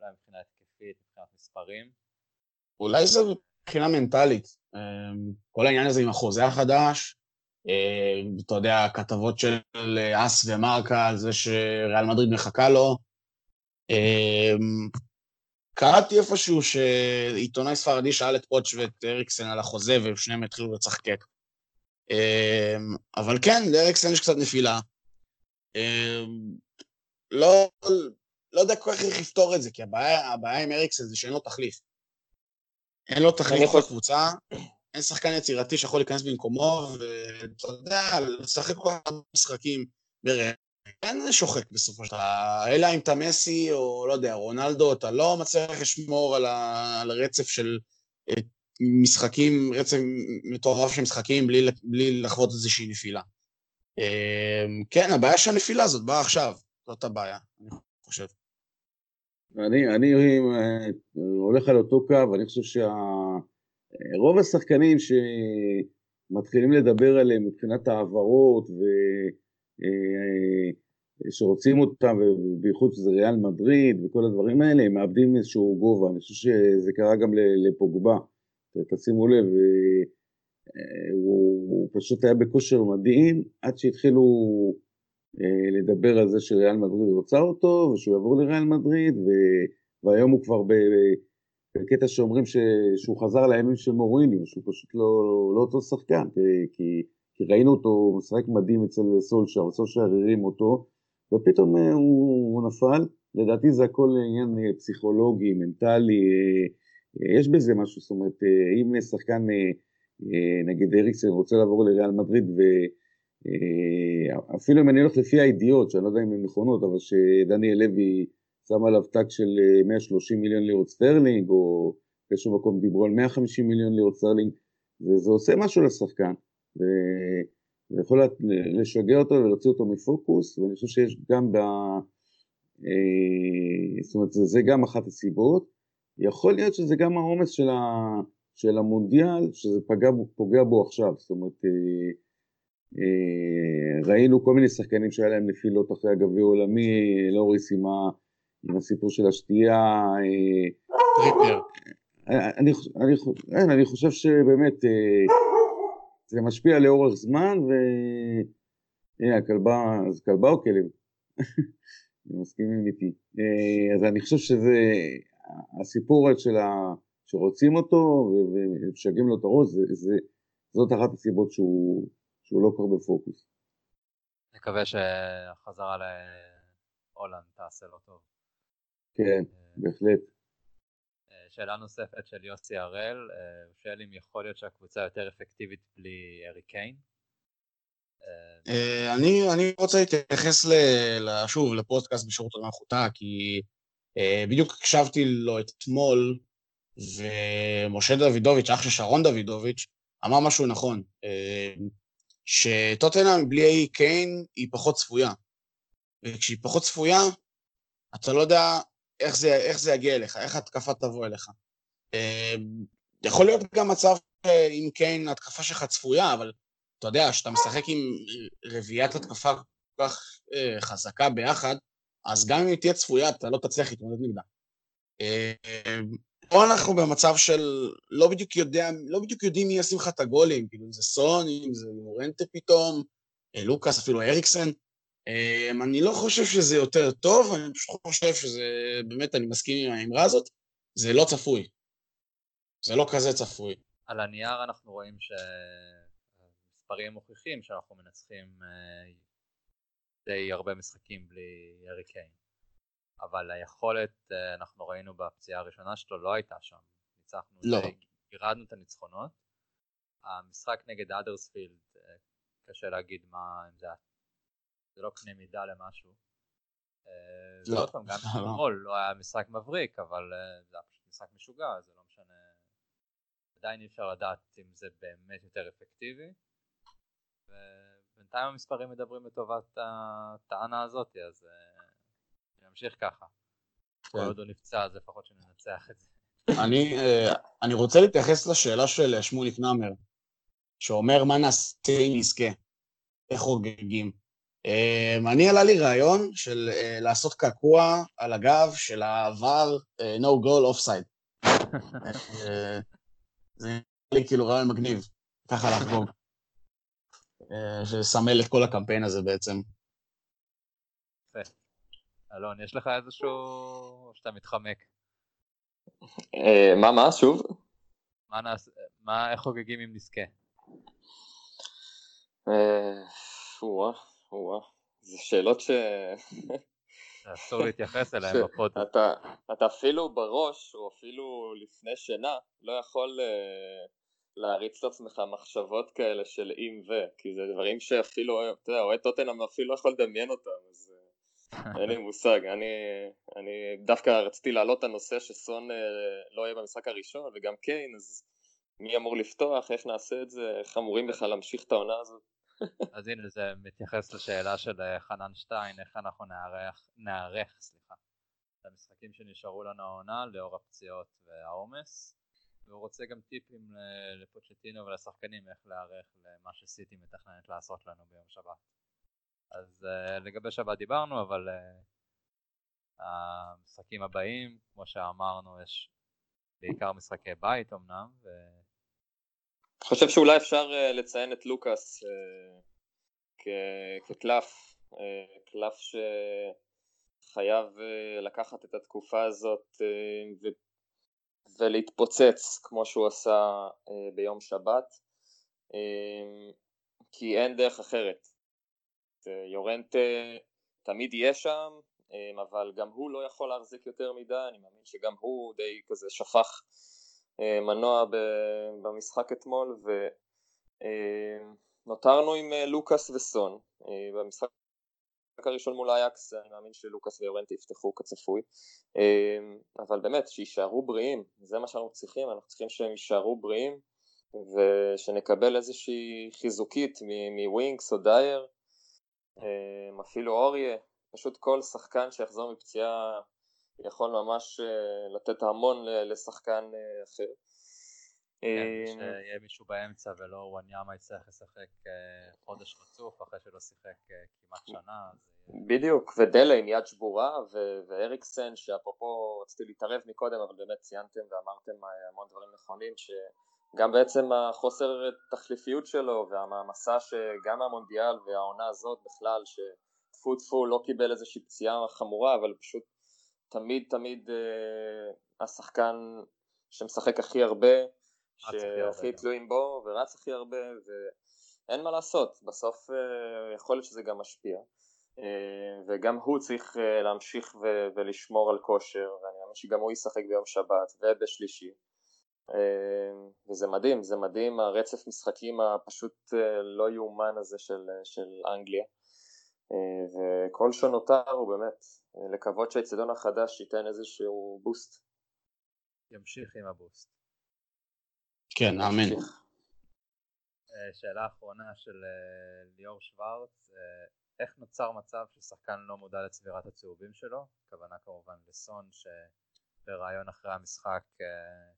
אולי מבחינה התקפית, מבחינת מספרים.
אולי זה מבחינה מנטלית, כל העניין הזה עם החוזה החדש, אתה יודע, כתבות של אס ומרקה על זה שריאל מדריד מחכה לו, קראתי איפשהו שעיתונאי ספרדי שאל את פוטש ואת אריקסן על החוזה ושניהם התחילו לצחקק. אבל כן, לאריקסן יש קצת נפילה. אמ, לא, לא יודע כל כך איך לפתור את זה, כי הבעיה, הבעיה עם אריקסן זה שאין לו תחליף. אין לו תחליף בקבוצה, אין שחקן יצירתי שיכול להיכנס במקומו, ואתה יודע, לשחק כל כך משחקים ברעב. כן שוחק בסופו של דבר, אלא אם אתה מסי או לא יודע, רונלדו, אתה לא מצליח לשמור על, ה... על הרצף של אה, משחקים, רצף מטורף של משחקים בלי, בלי לחוות איזושהי נפילה. אמ, כן, הבעיה שהנפילה הזאת באה עכשיו, זאת הבעיה, אני חושב.
אני, אני אה, הולך על אותו קו, אני חושב שרוב שה... השחקנים שמתחילים לדבר עליהם מבחינת העברות ו... אה, שרוצים אותם, ובייחוד שזה ריאל מדריד וכל הדברים האלה, הם מאבדים איזשהו גובה. אני חושב שזה קרה גם לפוגבה. תשימו לב, אה, הוא, הוא פשוט היה בכושר מדהים עד שהתחילו אה, לדבר על זה שריאל מדריד רוצה אותו ושהוא יעבור לריאל מדריד ו, והיום הוא כבר בקטע שאומרים ש, שהוא חזר לימים של מוריניו, שהוא פשוט לא, לא אותו שחקן, כי, כי, ראינו אותו משחק מדהים אצל סולשר, סולשר הרים אותו ופתאום אה, הוא, הוא נפל, לדעתי זה הכל עניין אה, פסיכולוגי, מנטלי, אה, יש בזה משהו, זאת אומרת, אם שחקן, נגיד אריקסן רוצה לעבור לריאל מדריד, ואפילו אם אני הולך לפי הידיעות, שאני לא יודע אם הן נכונות, אבל שדניאל לוי שם עליו tag של 130 מיליון לירות סטרלינג, או באיזשהו מקום דיברו על 150 מיליון לירות סטרלינג, וזה עושה משהו לשחקן. זה יכול לשגע אותו ולהוציא אותו מפוקוס, ואני חושב שיש גם ב... אה, זאת אומרת, זה גם אחת הסיבות. יכול להיות שזה גם העומס של, ה, של המונדיאל, שזה פגע, פוגע בו עכשיו, זאת אומרת, אה, אה, ראינו כל מיני שחקנים שהיה להם נפילות אחרי הגביע העולמי, לוריס עם, ה, עם הסיפור של השתייה. אה,
טריפר.
אני, אני, אני, אני חושב שבאמת אה, זה משפיע לאורך זמן, והנה הכלבה, אז כלבה או כלב? מסכימים איתי. אה, אז אני חושב שזה, הסיפור של ה... שרוצים אותו ומשגעים לו את הראש, זה, זה, זאת אחת הסיבות שהוא, שהוא לא כבר בפוקוס.
נקווה שהחזרה להולנד תעשה לו טוב.
כן, אה, בהחלט.
אה, שאלה נוספת של יוסי הראל, הוא שואל אם יכול להיות שהקבוצה יותר אפקטיבית בלי ארי קיין?
אה, אני, אני רוצה להתייחס ל, שוב לפודקאסט בשירות המלכותה, כי אה, בדיוק הקשבתי לו אתמול, ומשה דוידוביץ', אח של שרון דוידוביץ', אמר משהו נכון, אה, שטוטנאם בלי אי קיין היא פחות צפויה. וכשהיא פחות צפויה, אתה לא יודע איך זה, איך זה יגיע אליך, איך התקפה תבוא אליך. יכול להיות גם מצב עם קיין התקפה שלך צפויה, אבל אתה יודע, כשאתה משחק עם רביעיית התקפה כל כך אה, חזקה ביחד, אז גם אם היא תהיה צפויה, אתה לא תצליח להתמודד נגדה. פה אנחנו במצב של לא בדיוק יודע, לא בדיוק יודעים מי ישים לך את הגולים, כאילו אם זה סון, אם זה מורנטה פתאום, אה, לוקאס, אפילו אריקסן. אה, אני לא חושב שזה יותר טוב, אני פשוט חושב שזה, באמת, אני מסכים עם האמרה הזאת, זה לא צפוי. זה לא כזה צפוי.
על הנייר אנחנו רואים ש... המספרים מוכיחים שאנחנו מנצחים אה, די הרבה משחקים בלי ארי קיין. אבל היכולת, אה, אנחנו ראינו בפציעה הראשונה שלו, לא הייתה שם. ניצחנו,
לא.
גירדנו את הניצחונות. המשחק נגד אדרספילד, אה, קשה להגיד מה, אם זה, זה לא קנה מידה למשהו. לא. ועוד פעם, גם אתמול לא היה משחק מבריק, אבל זה היה פשוט משחק משוגע, זה לא משנה. עדיין אי אפשר לדעת אם זה באמת יותר אפקטיבי. ובינתיים המספרים מדברים לטובת הטענה הזאת, אז אה, נמשיך ככה. כל כן. עוד הוא נפצע, אז לפחות שננצח את זה.
אני, אה, אני רוצה להתייחס לשאלה של שמוליק נאמר, שאומר מה נעשה אם נזכה, איך חוגגים. אה, אני עלה לי רעיון של לעשות קעקוע על הגב של העבר no goal offside. זה נראה לי כאילו רעיון מגניב, ככה לחגוג. אה, שסמל את כל הקמפיין הזה בעצם.
אלון, יש לך איזשהו... או שאתה מתחמק?
אה, מה, מה, שוב?
מה נעשה, מה, איך חוגגים אם נזכה?
או-אה, או-אה, זה שאלות ש...
אסור להתייחס אליהם בפוד.
אתה אפילו בראש, או אפילו לפני שינה, לא יכול להריץ לעצמך מחשבות כאלה של אם ו, כי זה דברים שאפילו, אתה יודע, אוהד טוטנאם אפילו לא יכול לדמיין אותם, אז אה, אין לי מושג. אני, אני דווקא רציתי להעלות את הנושא שסון אה, לא יהיה במשחק הראשון, וגם קיין, אז מי אמור לפתוח, איך נעשה את זה, איך אמורים בכלל להמשיך את העונה הזאת.
אז הנה זה מתייחס לשאלה של אה, חנן שטיין, איך אנחנו נערך, נערך סליחה, למשחקים שנשארו לנו העונה לאור הפציעות והעומס. והוא רוצה גם טיפים לפוצ'טינו ולשחקנים איך להיערך למה שסיטי מתכננת לעשות לנו ביום שבת. אז uh, לגבי שבת דיברנו, אבל uh, המשחקים הבאים, כמו שאמרנו, יש בעיקר משחקי בית אמנם. ו...
חושב שאולי אפשר uh, לציין את לוקאס uh, כקלף, uh, קלף שחייב לקחת את התקופה הזאת uh, ולהתפוצץ כמו שהוא עשה ביום שבת כי אין דרך אחרת. יורנט תמיד יהיה שם אה, אבל גם הוא לא יכול להחזיק יותר מדי, אני מאמין שגם הוא די כזה שפך מנוע במשחק אתמול ונותרנו עם לוקאס וסון במשחק הראשון מול אייקס, אני מאמין שלוקאס ויורנטי יפתחו כצפוי, אבל באמת, שיישארו בריאים, זה מה שאנחנו צריכים, אנחנו צריכים שהם יישארו בריאים, ושנקבל איזושהי חיזוקית מווינקס או דייר, אפילו אוריה, פשוט כל שחקן שיחזור מפציעה יכול ממש לתת המון לשחקן אחר.
כן, שיהיה מישהו באמצע ולא וואניאמה יצטרך לשחק חודש רצוף אחרי שלא שיחק כמעט שנה.
בדיוק, ודלה עם יד שבורה ואריקסן שאפרופו רציתי להתערב מקודם אבל באמת ציינתם ואמרתם המון דברים נכונים שגם בעצם החוסר תחליפיות שלו והמעמסה שגם המונדיאל והעונה הזאת בכלל שטפו טפו לא קיבל איזושהי פציעה חמורה אבל פשוט תמיד תמיד אה, השחקן שמשחק הכי הרבה שהכי תלויים בו ורץ הכי הרבה ואין מה לעשות. בסוף אה, יכול להיות שזה גם משפיע אה, וגם הוא צריך אה, להמשיך ולשמור על כושר ואני מאמין שגם הוא ישחק ביום שבת ובשלישי וזה מדהים, זה מדהים הרצף משחקים הפשוט לא יאומן הזה של, של אנגליה וכל שנותר הוא באמת לקוות שהאצטדיון החדש ייתן איזשהו בוסט.
ימשיך עם הבוסט.
כן, אמן.
שאלה אחרונה של ליאור שוורץ, איך נוצר מצב ששחקן לא מודע לצבירת הצהובים שלו, הכוונה כמובן לסון שבריאיון אחרי המשחק אה,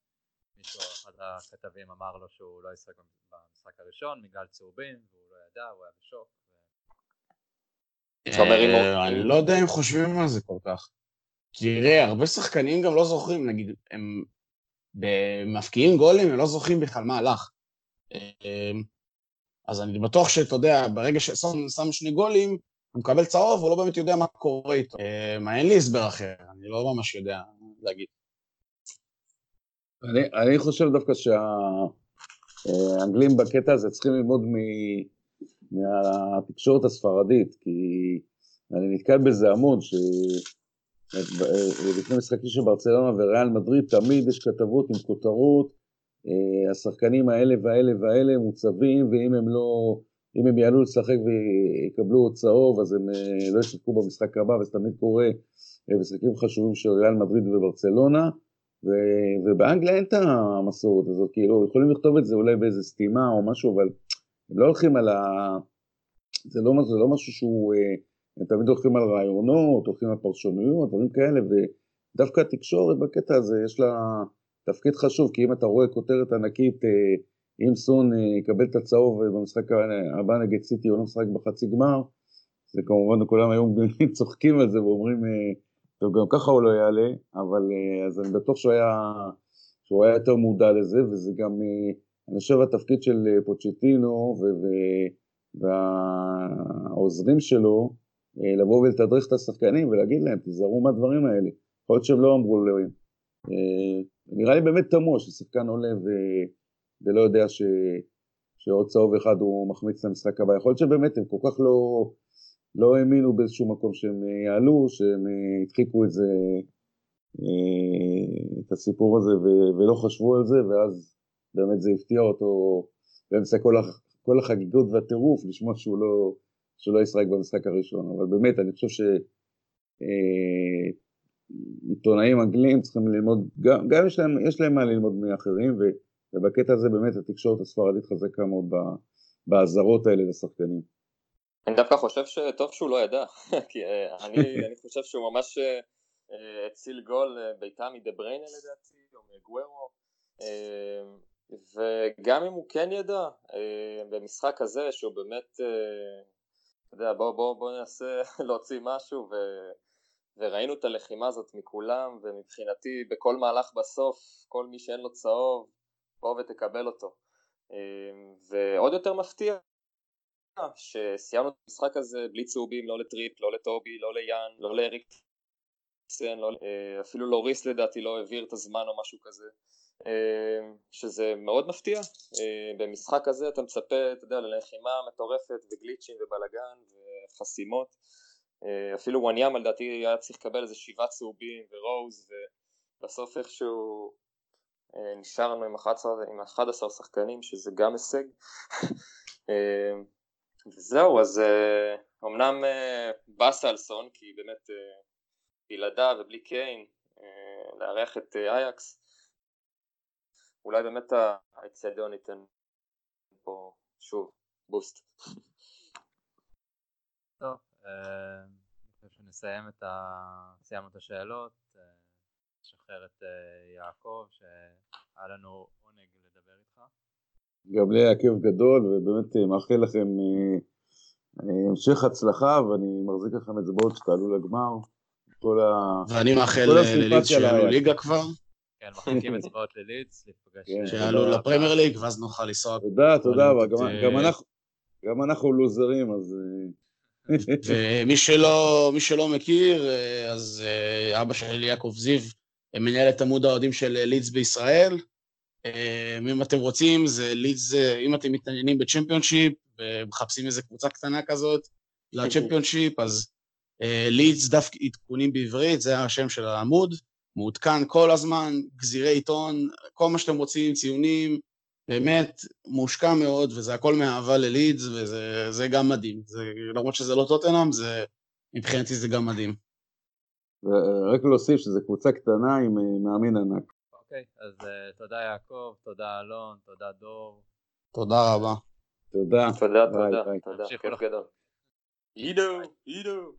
מישהו, אחד הכתבים אמר לו שהוא לא ישחק במשחק הראשון בגלל צהובים והוא לא ידע, הוא היה בשוק.
אה, אני לא יודע אם חושבים על זה כל כך. תראה, הרבה שחקנים גם לא זוכרים, נגיד, הם מפקיעים גולים, הם לא זוכרים בכלל מה הלך. אה, אז אני בטוח שאתה יודע, ברגע ששם שם שני גולים, הוא מקבל צהוב, הוא לא באמת יודע מה קורה איתו. מה, אין לי הסבר אחר, אני לא ממש יודע להגיד.
אני, אני חושב דווקא שהאנגלים בקטע הזה צריכים ללמוד מ, מהתקשורת הספרדית, כי אני נתקל בזה המון, שלפני משחקים של ברצלונה וריאל מדריד תמיד יש כתבות עם כותרות אה, השחקנים האלה והאלה והאלה מוצבים, ואם הם לא, אם הם יעלו לשחק ויקבלו עוד צהוב, אז הם אה, לא ישחקו במשחק הבא, וזה תמיד קורה במשחקים אה, חשובים של ריאל מדריד וברצלונה, ו, ובאנגליה אין את המסורת הזאת, כאילו, יכולים לכתוב את זה אולי באיזה סתימה או משהו, אבל הם לא הולכים על ה... זה לא, זה לא משהו שהוא... הם תמיד הולכים על רעיונות, הולכים על פרשנויות, דברים כאלה, ודווקא התקשורת בקטע הזה יש לה... תפקיד חשוב, כי אם אתה רואה כותרת ענקית, אה, אם סון אה, יקבל את הצהוב במשחק הבא נגד סיטי הוא לא משחק בחצי גמר, זה כמובן כולם היום צוחקים על זה ואומרים, אה, טוב גם ככה הוא לא יעלה, אבל אז אני בטוח שהוא היה, שהוא היה יותר מודע לזה, וזה גם, אני חושב התפקיד של פוצ'טינו והעוזרים שלו, לבוא ולתדרך את השחקנים ולהגיד להם, תיזהרו מהדברים האלה. יכול להיות שהם לא אמרו לאלוהים. נראה לי באמת תמוה ששחקן עולה ו... ולא יודע ש... שעוד צהוב אחד הוא מחמיץ למשחק הבא. יכול להיות שבאמת הם כל כך לא, לא האמינו באיזשהו מקום שהם אה, יעלו, שהם אה, הדחיקו את זה, אה, את הסיפור הזה. ולא חשבו על זה, ואז באמת זה הפתיע אותו באמצע כל. כל החגיגות והטירוף לשמוע שהוא לא, שהוא לא ישחק במשחק הראשון. אבל באמת, אני חושב ש... עיתונאים אנגלים צריכים ללמוד, גם, גם יש, להם, יש להם מה ללמוד מאחרים, ובקטע הזה באמת התקשורת הספרדית חזקה מאוד באזהרות האלה לשחקנים.
אני דווקא חושב שטוב שהוא לא ידע, כי אה, אני, אני חושב שהוא ממש אה, הציל גול אה, בעיטה מדבריינה לדעתי, או מגוורו, וגם אם הוא כן ידע, במשחק הזה שהוא באמת, אתה יודע, בוא, בוא, בוא ננסה להוציא משהו, ו... וראינו את הלחימה הזאת מכולם, ומבחינתי בכל מהלך בסוף, כל מי שאין לו צהוב, בוא ותקבל אותו. ועוד יותר מפתיע, שסיימנו את המשחק הזה בלי צהובים, לא לטריפ, לא לטובי, לא ליאן, לא לאריקסן, לא, אה, אפילו לוריס לדעתי לא העביר את הזמן או משהו כזה. אמ, שזה מאוד מפתיע, אמ, במשחק הזה אתה מצפה, אתה יודע, ללחימה מטורפת וגליצ'ים ובלאגן וחסימות. אה, אפילו וואניאמה לדעתי היה צריך לקבל איזה שבעה צהובים ורוז ובסוף איכשהו אה, נשארנו עם 11, עם 11 שחקנים שזה גם הישג. אה, וזהו אז אמנם באסה על סון כי באמת בלעדיו ובלי קיין לארח את אייקס אולי באמת האצטדיון ייתן פה שוב בוסט
טוב, אני חושב נסיים את ה... סיימנו את השאלות, נשחרר את יעקב, שהיה לנו עונג לדבר איתך.
גם לי היה כיף גדול, ובאמת מאחל לכם המשך הצלחה, ואני מחזיק לכם אצבעות שתעלו לגמר.
כל ה... ואני מאחל ללידס שיעלו ליגה כבר.
כן, מחזיקים אצבעות ללידס, להיפגש.
כן, שיעלו לפרמייר ליג, ואז נוכל לנסוע.
תודה, תודה, גם אנחנו לוזרים, אז...
אה, ומי שלא, מי שלא מכיר, אה, אז אה, אבא שלי, יעקב זיו, מנהל את עמוד האוהדים של לידס בישראל. אם אתם רוצים, זה לידס, אם אתם מתעניינים בצ'מפיונשיפ, ומחפשים איזה קבוצה קטנה כזאת לצ'מפיונשיפ, אז לידס דף עדכונים בעברית, זה השם של העמוד. מעודכן כל הזמן, גזירי עיתון, כל מה שאתם רוצים, ציונים, באמת מושקע מאוד, וזה הכל מאהבה ללידס, וזה גם מדהים. זה, למרות שזה לא טוטנאם, זה, מבחינתי זה גם מדהים.
רק להוסיף שזו קבוצה קטנה עם אה, מאמין ענק.
אוקיי, אז uh, תודה יעקב, תודה אלון, תודה דור.
תודה רבה.
תודה.
תודה, תודה, תודה, כיף גדול. עידו, עידו.